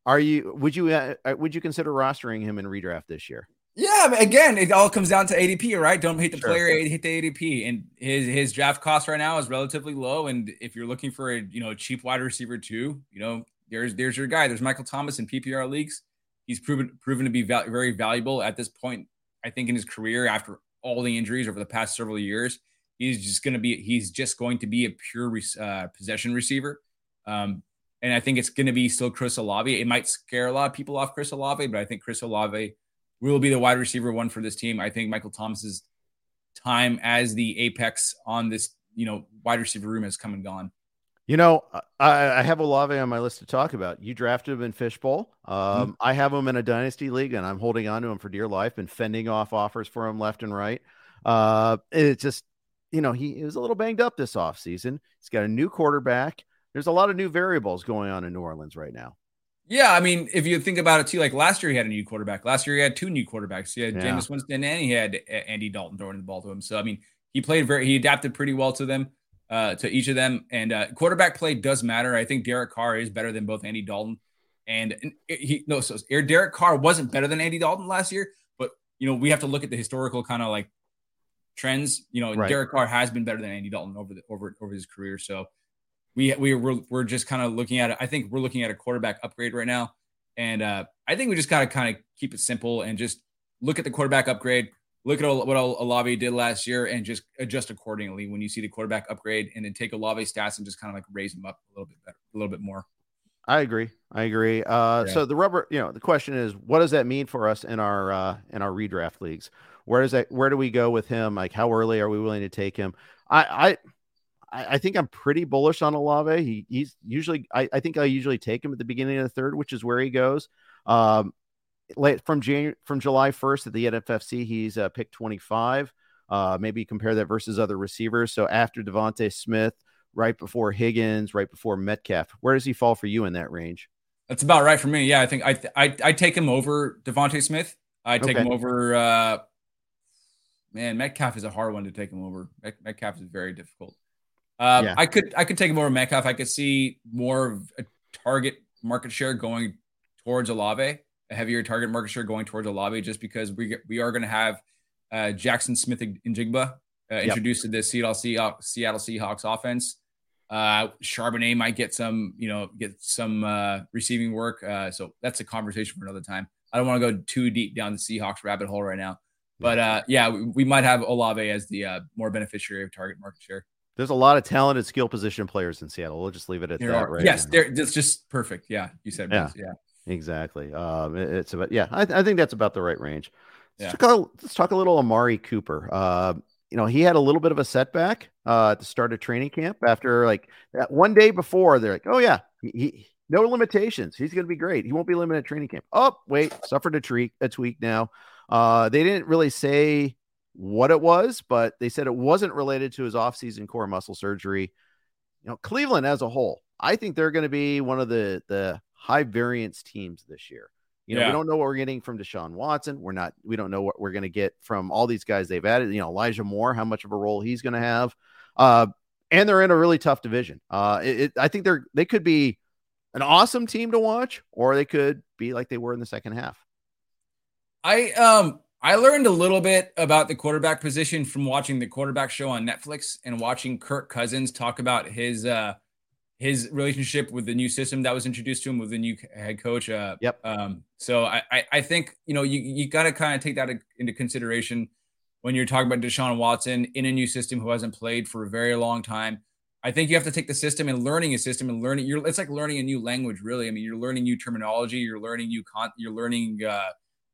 are you? Would you? Uh, uh would you consider rostering him in redraft this year? Yeah, again, it all comes down to ADP, right? Don't hit the sure. player, hit the ADP, and his his draft cost right now is relatively low. And if you're looking for a you know a cheap wide receiver too, you know there's there's your guy. There's Michael Thomas in PPR leagues. He's proven proven to be val- very valuable at this point. I think in his career after all the injuries over the past several years He's just going to be he's just going to be a pure uh, possession receiver. Um, and I think it's going to be still Chris Olave. It might scare a lot of people off Chris Olave, but I think Chris Olave will be the wide receiver one for this team. I think Michael Thomas's time as the apex on this, you know, wide receiver room has come and gone. You know, I, I have Olave on my list to talk about. You drafted him in Fish Bowl. Um, mm-hmm. I have him in a dynasty league, and I'm holding on to him for dear life and fending off offers for him left and right. Uh, it's just you know, he, he was a little banged up this offseason. He's got a new quarterback. There's a lot of new variables going on in New Orleans right now. Yeah, I mean, if you think about it too, like last year he had a new quarterback. Last year he had two new quarterbacks. He had yeah. Jameis Winston and he had Andy Dalton throwing the ball to him. So I mean, he played very, he adapted pretty well to them, uh, to each of them. And uh, quarterback play does matter. I think Derek Carr is better than both Andy Dalton and, and he no. So Derek Carr wasn't better than Andy Dalton last year, but you know we have to look at the historical kind of like trends. You know, right. Derek Carr has been better than Andy Dalton over the over over his career. So we we we're, we're just kind of looking at it. I think we're looking at a quarterback upgrade right now. And uh, I think we just gotta kind of keep it simple and just look at the quarterback upgrade. Look at what Olave did last year and just adjust accordingly when you see the quarterback upgrade, and then take Olave stats and just kind of like raise them up a little bit better, a little bit more. I agree. I agree. Uh, yeah. So the rubber, you know, the question is, what does that mean for us in our uh, in our redraft leagues? Where does that? Where do we go with him? Like, how early are we willing to take him? I I, I think I'm pretty bullish on Olave. He he's usually I, I think I usually take him at the beginning of the third, which is where he goes. Um, late from January from July 1st at the NFFC, he's uh, picked 25. Uh, maybe compare that versus other receivers. So after DeVonta Smith, right before Higgins, right before Metcalf. Where does he fall for you in that range? That's about right for me. Yeah, I think I I I take him over DeVonta Smith. I take okay. him over. Uh, man, Metcalf is a hard one to take him over. Metcalf is very difficult. Um, yeah. I could I could take him over Metcalf. I could see more of a target market share going towards Olave, a heavier target market share going towards Olave, just because we we are going to have uh, Jaxon Smith-Njigba uh, introduced yep. to the Seattle Seahawks, Seattle Seahawks offense. Uh, Charbonnet might get some, you know, get some uh, receiving work. Uh, so that's a conversation for another time. I don't want to go too deep down the Seahawks rabbit hole right now, but uh, yeah, we, we might have Olave as the uh, more beneficiary of target market share. There's a lot of talented skill position players in Seattle. We'll just leave it at there that. Right yes, there. It's just perfect. Yeah, you said. Yeah, yeah, exactly. Um, it, it's about yeah. I, I, think that's about the right range. Let's, talk, let's talk a little Amari Cooper. Uh, you know, he had a little bit of a setback uh, at the start of training camp after like that one day before. They're like, oh, yeah, he, he no limitations. He's going to be great. He won't be limited at training camp. Oh, wait, suffered a tweak, a tweak now. Uh, they didn't really say what it was, but they said it wasn't related to his offseason core muscle surgery. You know, Cleveland as a whole, I think they're going to be one of the the high variance teams this year. You know, yeah. we don't know what we're getting from Deshaun Watson. We're not, we don't know what we're going to get from all these guys they've added. You know, Elijah Moore, how much of a role he's going to have. Uh, and they're in a really tough division. Uh, it, it, I think they're, they could be an awesome team to watch, or they could be like they were in the second half. I, um, I learned a little bit about the quarterback position from watching the quarterback show on Netflix and watching Kirk Cousins talk about his, uh, his relationship with the new system that was introduced to him with the new head coach. Uh, yep. Um, so I, I think you know you you got to kind of take that into consideration when you're talking about Deshaun Watson in a new system who hasn't played for a very long time. I think you have to take the system and learning a system and learning. You're it's like learning a new language, really. I mean, you're learning new terminology. You're learning new con. You're learning. Uh,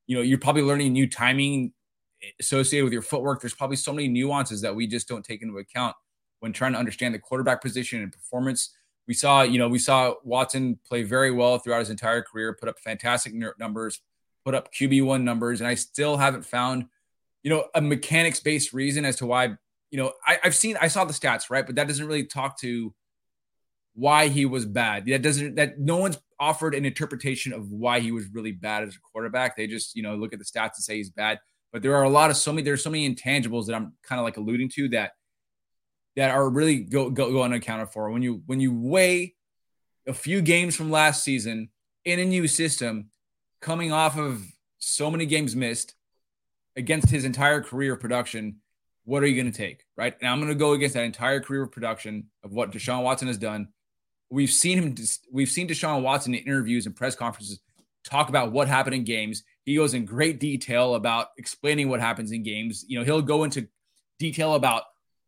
you know, you're probably learning new timing associated with your footwork. There's probably so many nuances that we just don't take into account when trying to understand the quarterback position and performance we saw, you know, we saw Watson play very well throughout his entire career, put up fantastic numbers, put up QB1 numbers, and I still haven't found, you know, a mechanics based reason as to why, you know, I, I've seen, I saw the stats, right? But that doesn't really talk to why he was bad. That doesn't, that no one's offered an interpretation of why he was really bad as a quarterback. They just, you know, look at the stats and say he's bad. But there are a lot of so many, there's so many intangibles that I'm kind of like alluding to that that are really go, go, go unaccounted for. When you when you weigh a few games from last season in a new system, coming off of so many games missed against his entire career production, what are you going to take? Right. And I'm going to go against that entire career of production of what Deshaun Watson has done. We've seen him, we've seen Deshaun Watson in interviews and press conferences talk about what happened in games. He goes in great detail about explaining what happens in games. You know, he'll go into detail about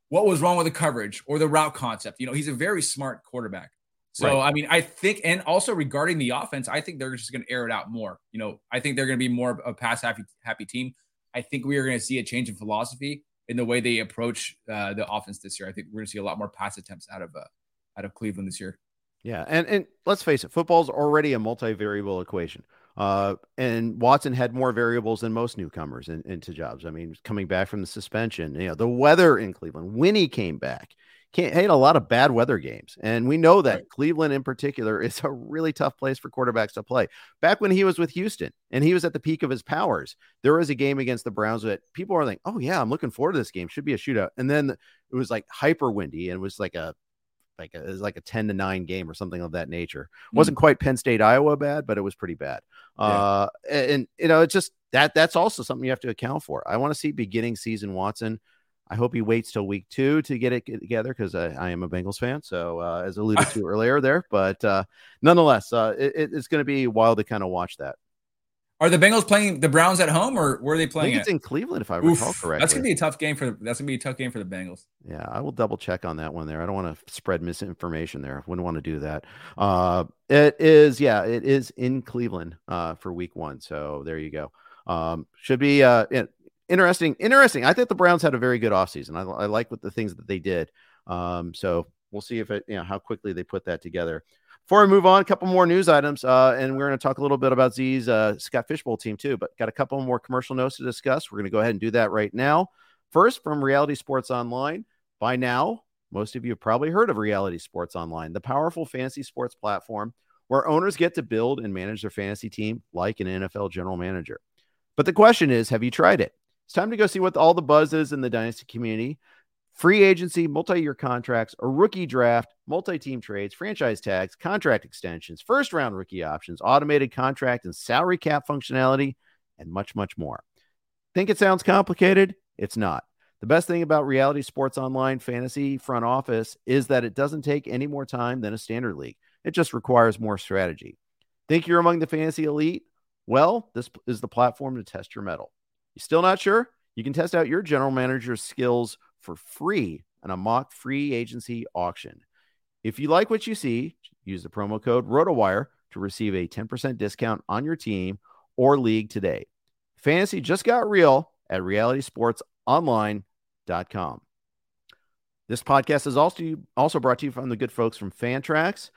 what was wrong with the coverage or the route concept. You know, he's a very smart quarterback. So, right. I mean, I think, and also regarding the offense, I think they're just going to air it out more. You know, I think they're going to be more of a pass happy, happy team. I think we are going to see a change in philosophy in the way they approach uh, the offense this year. I think we're going to see a lot more pass attempts out of uh, out of Cleveland this year. Yeah, and and let's face it, football's already a multivariable equation. Uh, and Watson had more variables than most newcomers in, into jobs. I mean, coming back from the suspension, you know, the weather in Cleveland when he came back, can't had a lot of bad weather games, and we know that right. Cleveland in particular is a really tough place for quarterbacks to play. Back when he was with Houston and he was at the peak of his powers, there was a game against the Browns that people are like, "Oh yeah, I'm looking forward to this game. Should be a shootout." And then it was like hyper windy and it was like a like a, it was like a 10 to 9 game or something of that nature. Mm. Wasn't quite Penn State Iowa bad, but it was pretty bad. Yeah. Uh and you know, it's just that that's also something you have to account for. I want to see beginning season Watson I hope he waits till week two to get it together because I, I, am a Bengals fan. So, uh, as alluded to earlier there, but uh, nonetheless, uh, it, it's going to be wild to kind of watch that. Are the Bengals playing the Browns at home, or were they playing? I think it's in Cleveland, if I Oof, recall correctly. That's gonna be a tough game for. That's gonna be a tough game for the Bengals. Yeah, I will double check on that one there. I don't want to spread misinformation there. Wouldn't want to do that. Uh, it is, yeah, it is in Cleveland uh, for Week One. So there you go. Um, should be uh, interesting. Interesting. I think the Browns had a very good offseason. I, I like what the things that they did. Um, so we'll see if it, you know, how quickly they put that together. Before we move on, a couple more news items, uh, and we're going to talk a little bit about Z's uh, Scott Fish Bowl team too. But got a couple more commercial notes to discuss. We're going to go ahead and do that right now. First, from Reality Sports Online. By now, most of you have probably heard of Reality Sports Online, the powerful fantasy sports platform where owners get to build and manage their fantasy team like an NFL general manager. But the question is, have you tried it? It's time to go see what all the buzz is in the dynasty community. Free agency, multi year contracts, a rookie draft, multi team trades, franchise tags, contract extensions, first round rookie options, automated contract and salary cap functionality, and much, much more. Think it sounds complicated? It's not. The best thing about Reality Sports Online Fantasy Front Office is that it doesn't take any more time than a standard league. It just requires more strategy. Think you're among the fantasy elite? Well, this is the platform to test your mettle. You still not sure? You can test out your general manager's skills for free on a mock free agency auction. If you like what you see, use the promo code ROTOWIRE to receive a 10% discount on your team or league today. Fantasy just got real at realitysportsonline.com. This podcast is also, also brought to you from the good folks from Fantrax.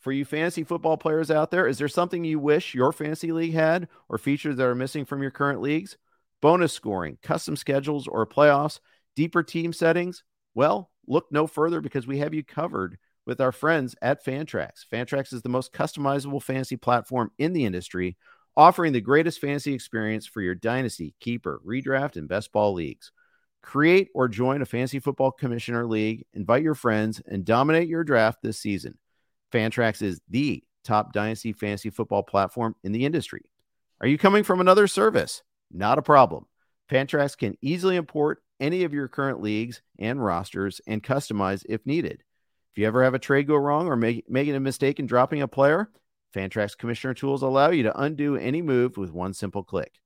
For you fantasy football players out there, is there something you wish your fantasy league had or features that are missing from your current leagues? bonus scoring, custom schedules, or playoffs, deeper team settings? Well, look no further because we have you covered with our friends at Fantrax. Fantrax is the most customizable fantasy platform in the industry, offering the greatest fantasy experience for your dynasty, keeper, redraft, and best ball leagues. Create or join a fantasy football commissioner league, invite your friends, and dominate your draft this season. Fantrax is the top dynasty fantasy football platform in the industry. Are you coming from another service? Not a problem. Fantrax can easily import any of your current leagues and rosters and customize if needed. If you ever have a trade go wrong or make, making a mistake in dropping a player, Fantrax Commissioner tools allow you to undo any move with one simple click.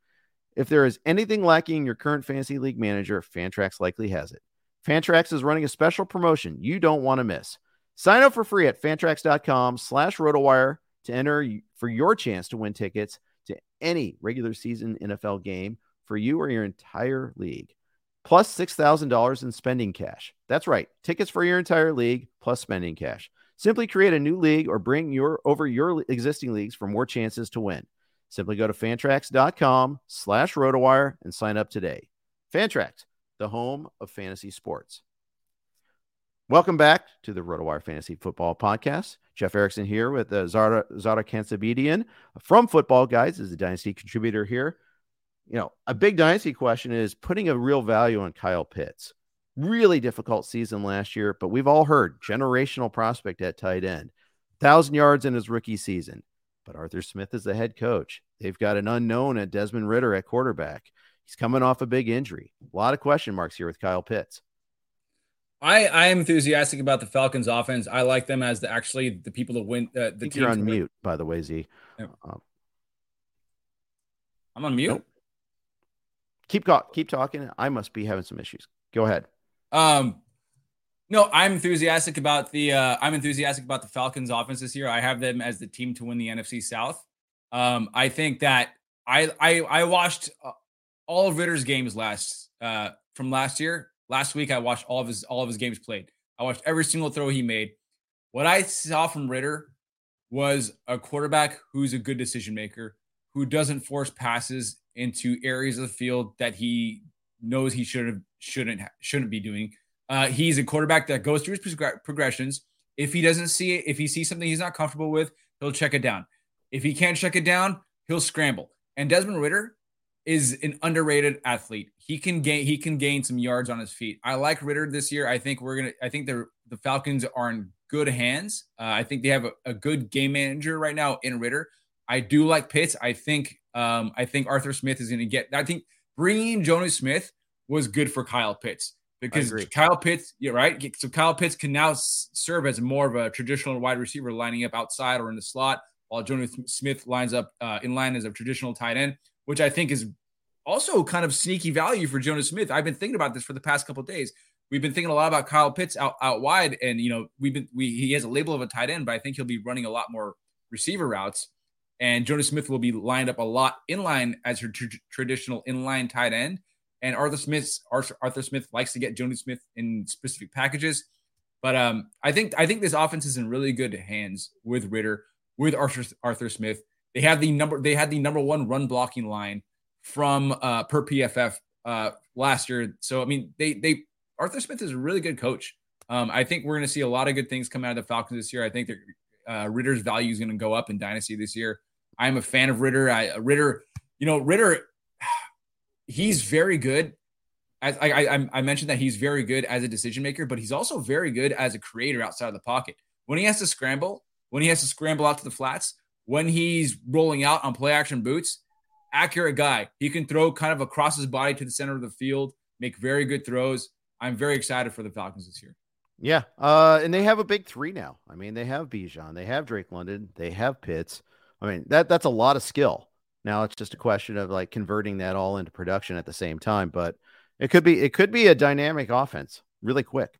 If there is anything lacking in your current fantasy league manager, Fantrax likely has it. Fantrax is running a special promotion you don't want to miss. Sign up for free at fantrax.com slash rotowire to enter for your chance to win tickets to any regular season NFL game for you or your entire league, plus $6,000 in spending cash. That's right, tickets for your entire league plus spending cash. Simply create a new league or bring your over your existing leagues for more chances to win. Simply go to fantrax.com slash rotowire and sign up today. Fantrax, the home of fantasy sports. Welcome back to the RotoWire Fantasy Football Podcast. Jeff Erickson here with uh, Zareh, Zareh Kantzabedian from Football Guys is a dynasty contributor here. You know, a big dynasty question is putting a real value on Kyle Pitts. Really difficult season last year, but we've all heard generational prospect at tight end, thousand yards in his rookie season. But Arthur Smith is the head coach. They've got an unknown at Desmond Ridder at quarterback. He's coming off a big injury. A lot of question marks here with Kyle Pitts. I I am enthusiastic about the Falcons offense. I like them as the actually the people that win. Uh, the you're on mute, by the way, Z. am um, on mute. Nope. Keep keep talking. I must be having some issues. Go ahead. Um, no, I'm enthusiastic about the. Uh, I'm enthusiastic about the Falcons offense this year. I have them as the team to win the NFC South. Um, I think that I I I watched uh, all of Ridder's games last uh from last year Last week I watched all of his all of his games played. I watched every single throw he made. What I saw from Ridder was a quarterback who's a good decision maker, who doesn't force passes into areas of the field that he knows he should have shouldn't shouldn't be doing. Uh, he's a quarterback that goes through his progressions. If he doesn't see it, if he sees something he's not comfortable with, he'll check it down. If he can't check it down, he'll scramble. And Desmond Ridder is an underrated athlete. He can gain he can gain some yards on his feet. I like Ridder this year. I think we're gonna. I think the the Falcons are in good hands. Uh, I think they have a, a, good game manager right now in Ridder. I do like Pitts. I think um, I think Arthur Smith is going to get. I think bringing Jonnu Smith was good for Kyle Pitts. because Kyle Pitts, yeah, right. So Kyle Pitts can now serve as more of a traditional wide receiver, lining up outside or in the slot, while Jonnu Smith lines up uh, in line as a traditional tight end, which I think is also kind of sneaky value for Jonnu Smith. I've been thinking about this for the past couple days. We've been thinking a lot about Kyle Pitts out, out wide, and you know we've been we he has a label of a tight end, but I think he'll be running a lot more receiver routes. And Jonnu Smith will be lined up a lot in line as your tr- traditional inline tight end. And Arthur Smith, Arthur, Smith likes to get Jonnu Smith in specific packages. But um, I think I think this offense is in really good hands with Ridder, with Arthur Arthur Smith. They have the number they had the number one run blocking line from uh, per PFF uh, last year. So I mean, they they Arthur Smith is a really good coach. Um, I think we're going to see a lot of good things come out of the Falcons this year. I think uh, Ridder's value is going to go up in Dynasty this year. I'm a fan of Ridder. I Ridder, you know, Ridder, he's very good. As I, I, I mentioned that he's very good as a decision maker, but he's also very good as a creator outside of the pocket. When he has to scramble, when he has to scramble out to the flats, when he's rolling out on play action boots, accurate guy. He can throw kind of across his body to the center of the field, make very good throws. I'm very excited for the Falcons this year. Yeah, uh, and they have a big three now. I mean, they have Bijan, they have Drake London, they have Pitts. I mean, that that's a lot of skill. Now it's just a question of like converting that all into production at the same time. But it could be it could be a dynamic offense really quick.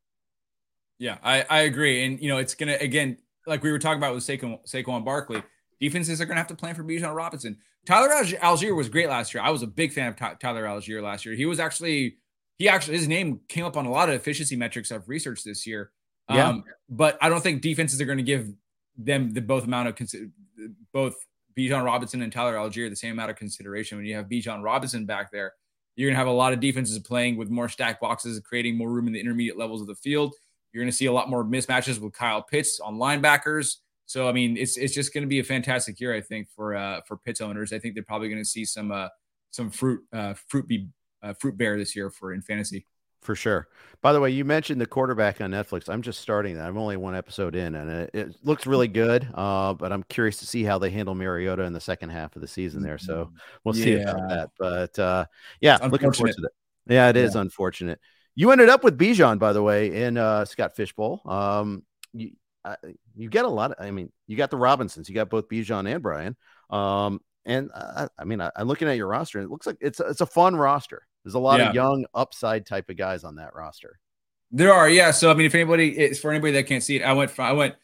Yeah, I, I agree. And you know, it's gonna again, like we were talking about with Saquon, Saquon Barkley, defenses are gonna have to plan for Bijan Robinson. Tyler Allgeier was great last year. I was a big fan of Tyler Allgeier last year. He was actually he actually his name came up on a lot of efficiency metrics I've researched this year. Yeah. Um, but I don't think defenses are going to give them the both amount of both Bijan Robinson and Tyler Allgeier the same amount of consideration. When you have Bijan Robinson back there, you're going to have a lot of defenses playing with more stack boxes, creating more room in the intermediate levels of the field. You're going to see a lot more mismatches with Kyle Pitts on linebackers. So I mean, it's it's just going to be a fantastic year, I think, for uh, for Pitts owners. I think they're probably going to see some uh, some fruit uh, fruit be uh, fruit bear this year for in fantasy for sure. By the way, you mentioned the quarterback on Netflix. I'm just starting that. I'm only one episode in, and it, it looks really good. Uh, but I'm curious to see how they handle Mariota in the second half of the season there. So mm-hmm. we'll see yeah. about that. But uh, yeah, looking forward to that. Yeah, it is yeah. unfortunate. You ended up with Bijan, by the way, in uh, Scott Fish Bowl. Um, you uh, you get a lot. Of, I mean, you got the Robinsons. You got both Bijan and Brian. Um, and uh, I mean, I, am looking at your roster, and it looks like it's it's a fun roster. There's a lot yeah. of young upside type of guys on that roster. There are, yeah. So I mean, if anybody, it's for anybody that can't see it, I went, I went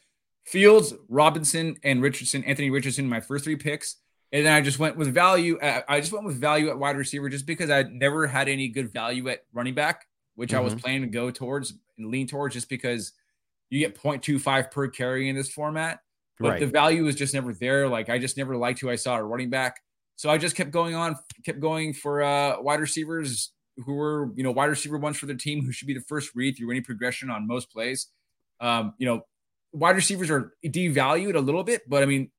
Fields, Robinson, and Richardson, Anthony Richardson, my first three picks, and then I just went with value. I just went with value at wide receiver just because I never had any good value at running back, which mm-hmm. I was mm-hmm. planning to go towards and lean towards, just because you get 0.25 per carry in this format, but right. the value was just never there. Like I just never liked who I saw at running back. So I just kept going on, kept going for uh, wide receivers who were, you know, wide receiver ones for the team who should be the first read through any progression on most plays. Um, you know, wide receivers are devalued a little bit, but I mean,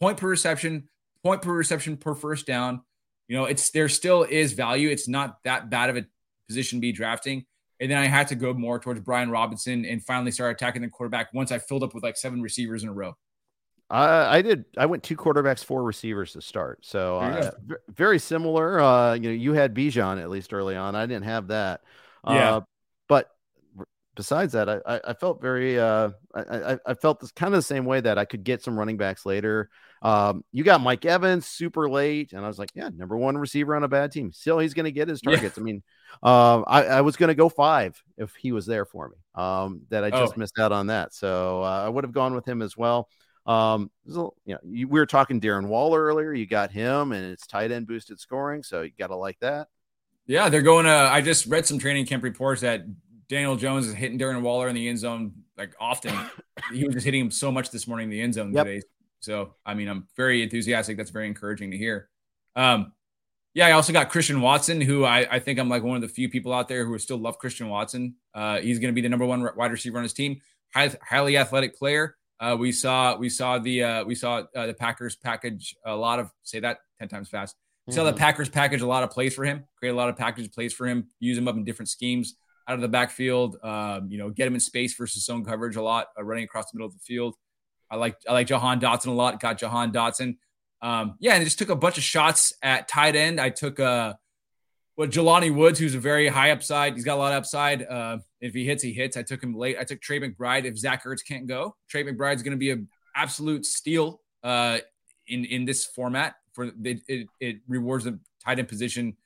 point per reception, point per reception per first down. You know, it's there still is value. It's not that bad of a position to be drafting. And then I had to go more towards Brian Robinson and finally start attacking the quarterback once I filled up with like seven receivers in a row. I, I did. I went two quarterbacks, four receivers to start. So uh, very similar. Uh, you know, you had Bijan at least early on. I didn't have that. Yeah. Uh, but besides that, I, I felt very. Uh, I, I felt this kind of the same way that I could get some running backs later. Um, you got Mike Evans super late, and I was like, yeah, number one receiver on a bad team. Still, he's going to get his targets. Yeah. I mean, uh, I, I was going to go five if he was there for me. Um, that I just oh. missed out on that. So uh, I would have gone with him as well. Um, you know, you, we were talking Darren Waller earlier. You got him, and it's tight end boosted scoring, so you got to like that. Yeah, they're going to. I just read some training camp reports that Daniel Jones is hitting Darren Waller in the end zone like often. he was just hitting him so much this morning in the end zone yep. today. So, I mean, I'm very enthusiastic. That's very encouraging to hear. Um, yeah, I also got Christian Watson, who I, I think I'm like one of the few people out there who still love Christian Watson. Uh, he's going to be the number one wide receiver on his team. High, highly athletic player. Uh, we saw we saw the uh, we saw uh, the Packers package a lot of say that ten times fast. We mm-hmm. saw the mm-hmm. Packers package a lot of plays for him, create a lot of package plays for him, use him up in different schemes out of the backfield. Um, you know, get him in space versus zone coverage a lot, uh, running across the middle of the field. I like I like Jahan Dotson a lot. Got Jahan Dotson. Um, yeah, and just took a bunch of shots at tight end. I took a uh, but Jelani Woods, who's a very high upside, he's got a lot of upside. Uh, if he hits, he hits. I took him late. I took Trey McBride. If Zach Ertz can't go, Trey McBride's going to be an absolute steal uh, in in this format. For it, it, it rewards the tight end position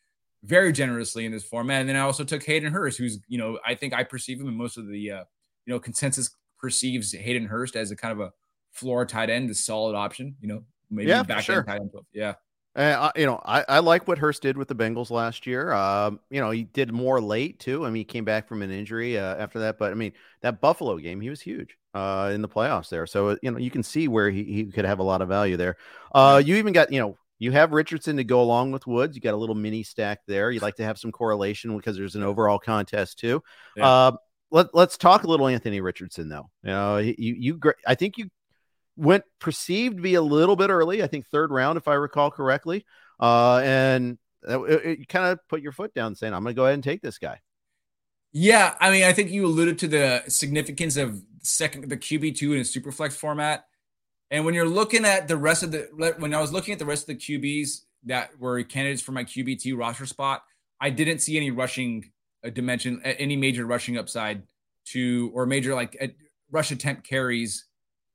very generously in this format. And then I also took Hayden Hurst, who's you know I think I perceive him in most of the uh, you know consensus perceives Hayden Hurst as a kind of a floor tight end, a solid option. You know, maybe yeah, back sure. end tight end. Yeah. Uh, you know, I, I like what Hurst did with the Bengals last year. Um, you know, he did more late too. I mean, he came back from an injury uh, after that, but I mean, that Buffalo game, he was huge uh, in the playoffs there. So uh, you know, you can see where he, he could have a lot of value there. Uh, you even got you know, you have Richardson to go along with Woods. You got a little mini stack there. You'd like to have some correlation because there's an overall contest too. Yeah. Uh, let, let's talk a little Anthony Richardson though. You know, you you I think you went perceived to be a little bit early. I think third round, if I recall correctly. Uh, and it, it kind of put your foot down, saying, "I'm going to go ahead and take this guy." Yeah, I mean, I think you alluded to the significance of second the QB two in a super flex format, and when you're looking at the rest of the when I was looking at the rest of the QBs that were candidates for my QB two roster spot, I didn't see any rushing uh, dimension, any major rushing upside to or major like rush attempt carries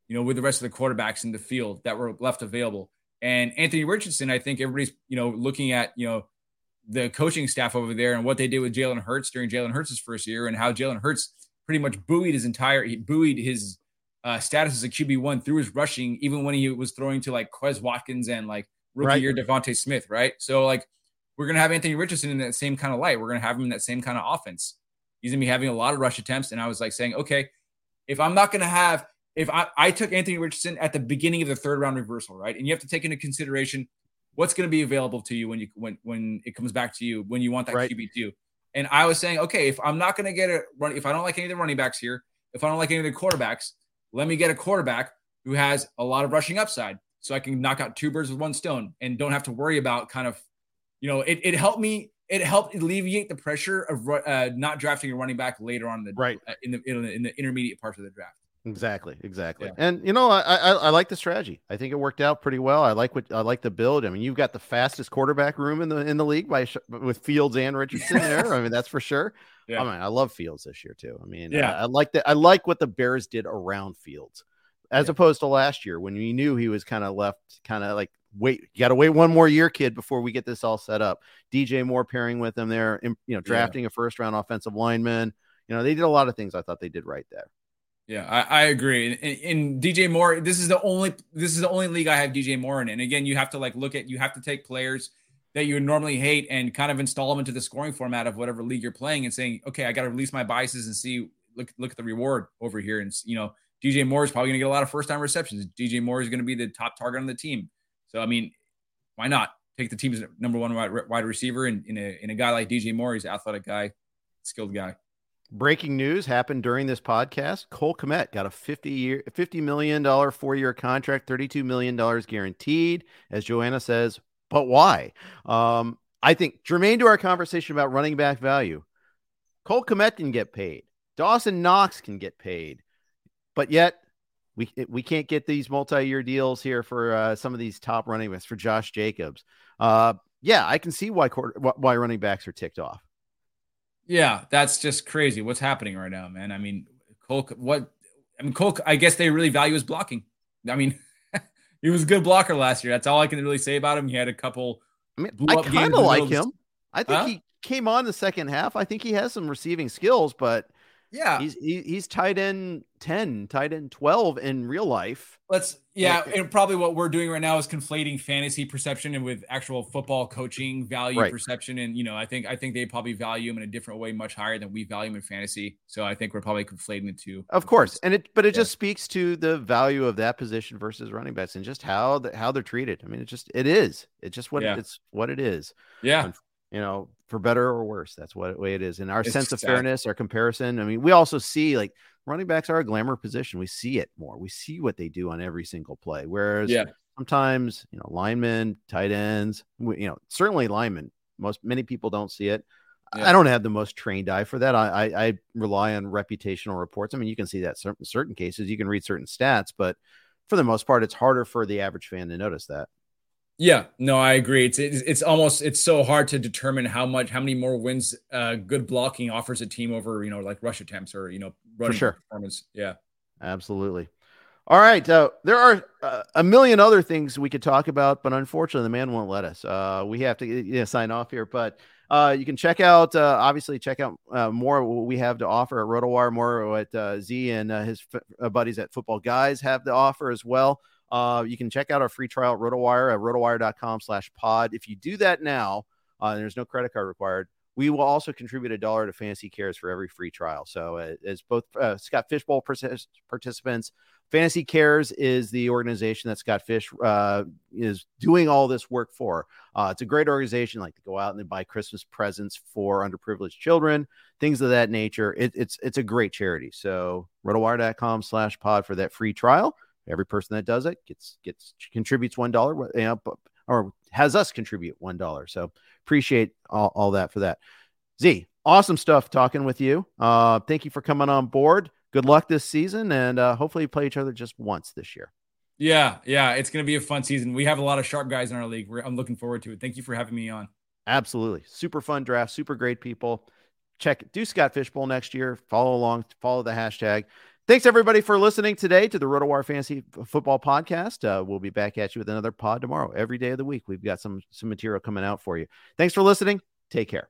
you know, with the rest of the quarterbacks in the field that were left available. And Anthony Richardson, I think everybody's, you know, looking at, you know, the coaching staff over there and what they did with Jalen Hurts during Jalen Hurts' first year and how Jalen Hurts pretty much buoyed his entire, he buoyed his uh, status as a QB1 through his rushing, even when he was throwing to like Quez Watkins and like rookie right. year DeVonta Smith, right? So, like, we're going to have Anthony Richardson in that same kind of light. We're going to have him in that same kind of offense. He's going to be having a lot of rush attempts. And I was like saying, okay, if I'm not going to have if I, I took Anthony Richardson at the beginning of the third round reversal, right? And you have to take into consideration what's going to be available to you when you when when it comes back to you when you want that right. QB two. And I was saying, okay, if I'm not going to get a run, if I don't like any of the running backs here, if I don't like any of the quarterbacks, let me get a quarterback who has a lot of rushing upside, so I can knock out two birds with one stone and don't have to worry about kind of, you know, it, it helped me. It helped alleviate the pressure of uh, not drafting a running back later on the right uh, in the in the, in the intermediate parts of the draft. Exactly, exactly. Yeah. And you know, I, I, I like the strategy. I think it worked out pretty well. I like what I like the build. I mean, you've got the fastest quarterback room in the in the league by with Fields and Richardson there. I mean, that's for sure. Yeah. I mean, I love Fields this year too. I mean, yeah, I, I like that. I like what the Bears did around Fields, as yeah. opposed to last year when we knew he was kind of left, kind of like wait, you got to wait one more year, kid, before we get this all set up. DJ Moore pairing with him there, you know, drafting yeah. a first round offensive lineman. You know, they did a lot of things I thought they did right there. Yeah, I, I agree. And DJ Moore, this is the only this is the only league I have DJ Moore in. And again, you have to like look at you have to take players that you normally hate and kind of install them into the scoring format of whatever league you're playing and saying, okay, I got to release my biases and see look look at the reward over here. And you know, DJ Moore is probably going to get a lot of first time receptions. DJ Moore is going to be the top target on the team. So I mean, why not take the team's number one wide, wide receiver and in a in a guy like DJ Moore? He's an athletic guy, skilled guy. Breaking news happened during this podcast. Cole Kmet got a 50 year, $50 million four year contract, $32 million guaranteed. As Joanna says, but why? Um, I think germane to our conversation about running back value, Cole Kmet can get paid. Dawson Knox can get paid, but yet we we can't get these multi-year deals here for uh, some of these top running backs for Josh Jacobs. Uh, yeah, I can see why why running backs are ticked off. Yeah, that's just crazy. What's happening right now, man? I mean, Cole, what? I mean, Cole. I guess they really value his blocking. I mean, he was a good blocker last year. That's all I can really say about him. He had a couple. I mean, I kind of like him. I think huh? he came on the second half. I think he has some receiving skills, but yeah, he's he, he's tight end ten, tight end twelve in real life. Let's yeah, and probably what we're doing right now is conflating fantasy perception and with actual football coaching value right. perception. And you know, I think I think they probably value him in a different way, much higher than we value him in fantasy. So I think we're probably conflating the two. Of course, and it but it yeah. just speaks to the value of that position versus running backs and just how the, how they're treated. I mean, it just it is. It just what yeah. it's what it is. Yeah you know, for better or worse. That's what way it is. And our it's sense of fairness, our comparison. I mean, we also see like running backs are a glamour position. We see it more. We see what they do on every single play. Whereas yeah. sometimes, you know, linemen, tight ends, you know, certainly linemen. Most many people don't see it. Yeah. I don't have the most trained eye for that. I, I, I rely on reputational reports. I mean, you can see that certain certain cases. You can read certain stats, but for the most part, it's harder for the average fan to notice that. Yeah, no, I agree. It's, it's, it's almost it's so hard to determine how much how many more wins uh, good blocking offers a team over you know like rush attempts or you know running sure. performance. Yeah, absolutely. All right, uh, there are uh, a million other things we could talk about, but unfortunately, the man won't let us. Uh, we have to you know, sign off here, but uh, you can check out, uh, obviously, check out uh, more what we have to offer at RotoWire, more what uh, Z and uh, his f- uh, buddies at Football Guys have to offer as well. Uh, you can check out our free trial at RotoWire at rotowire.com slash pod. If you do that now, uh, there's no credit card required. We will also contribute a dollar to Fantasy Cares for every free trial. So, uh, as both uh, Scott Fish Bowl participants, Fantasy Cares is the organization that Scott Fish uh, is doing all this work for. Uh, it's a great organization, like to go out and buy Christmas presents for underprivileged children, things of that nature. It, it's it's a great charity. So, rotowire.com slash pod for that free trial. Every person that does it gets gets contributes one dollar, you know, or has us contribute one dollar. So appreciate all, all that for that. Z, awesome stuff talking with you. Uh, thank you for coming on board. Good luck this season, and uh, hopefully play each other just once this year. Yeah, yeah, it's going to be a fun season. We have a lot of sharp guys in our league. We're, I'm looking forward to it. Thank you for having me on. Absolutely, super fun draft, super great people. Check do Scott Fish Bowl next year. Follow along, follow the hashtag. Thanks everybody for listening today to the RotoWire Fantasy Football Podcast. Uh, we'll be back at you with another pod tomorrow. Every day of the week, we've got some some material coming out for you. Thanks for listening. Take care.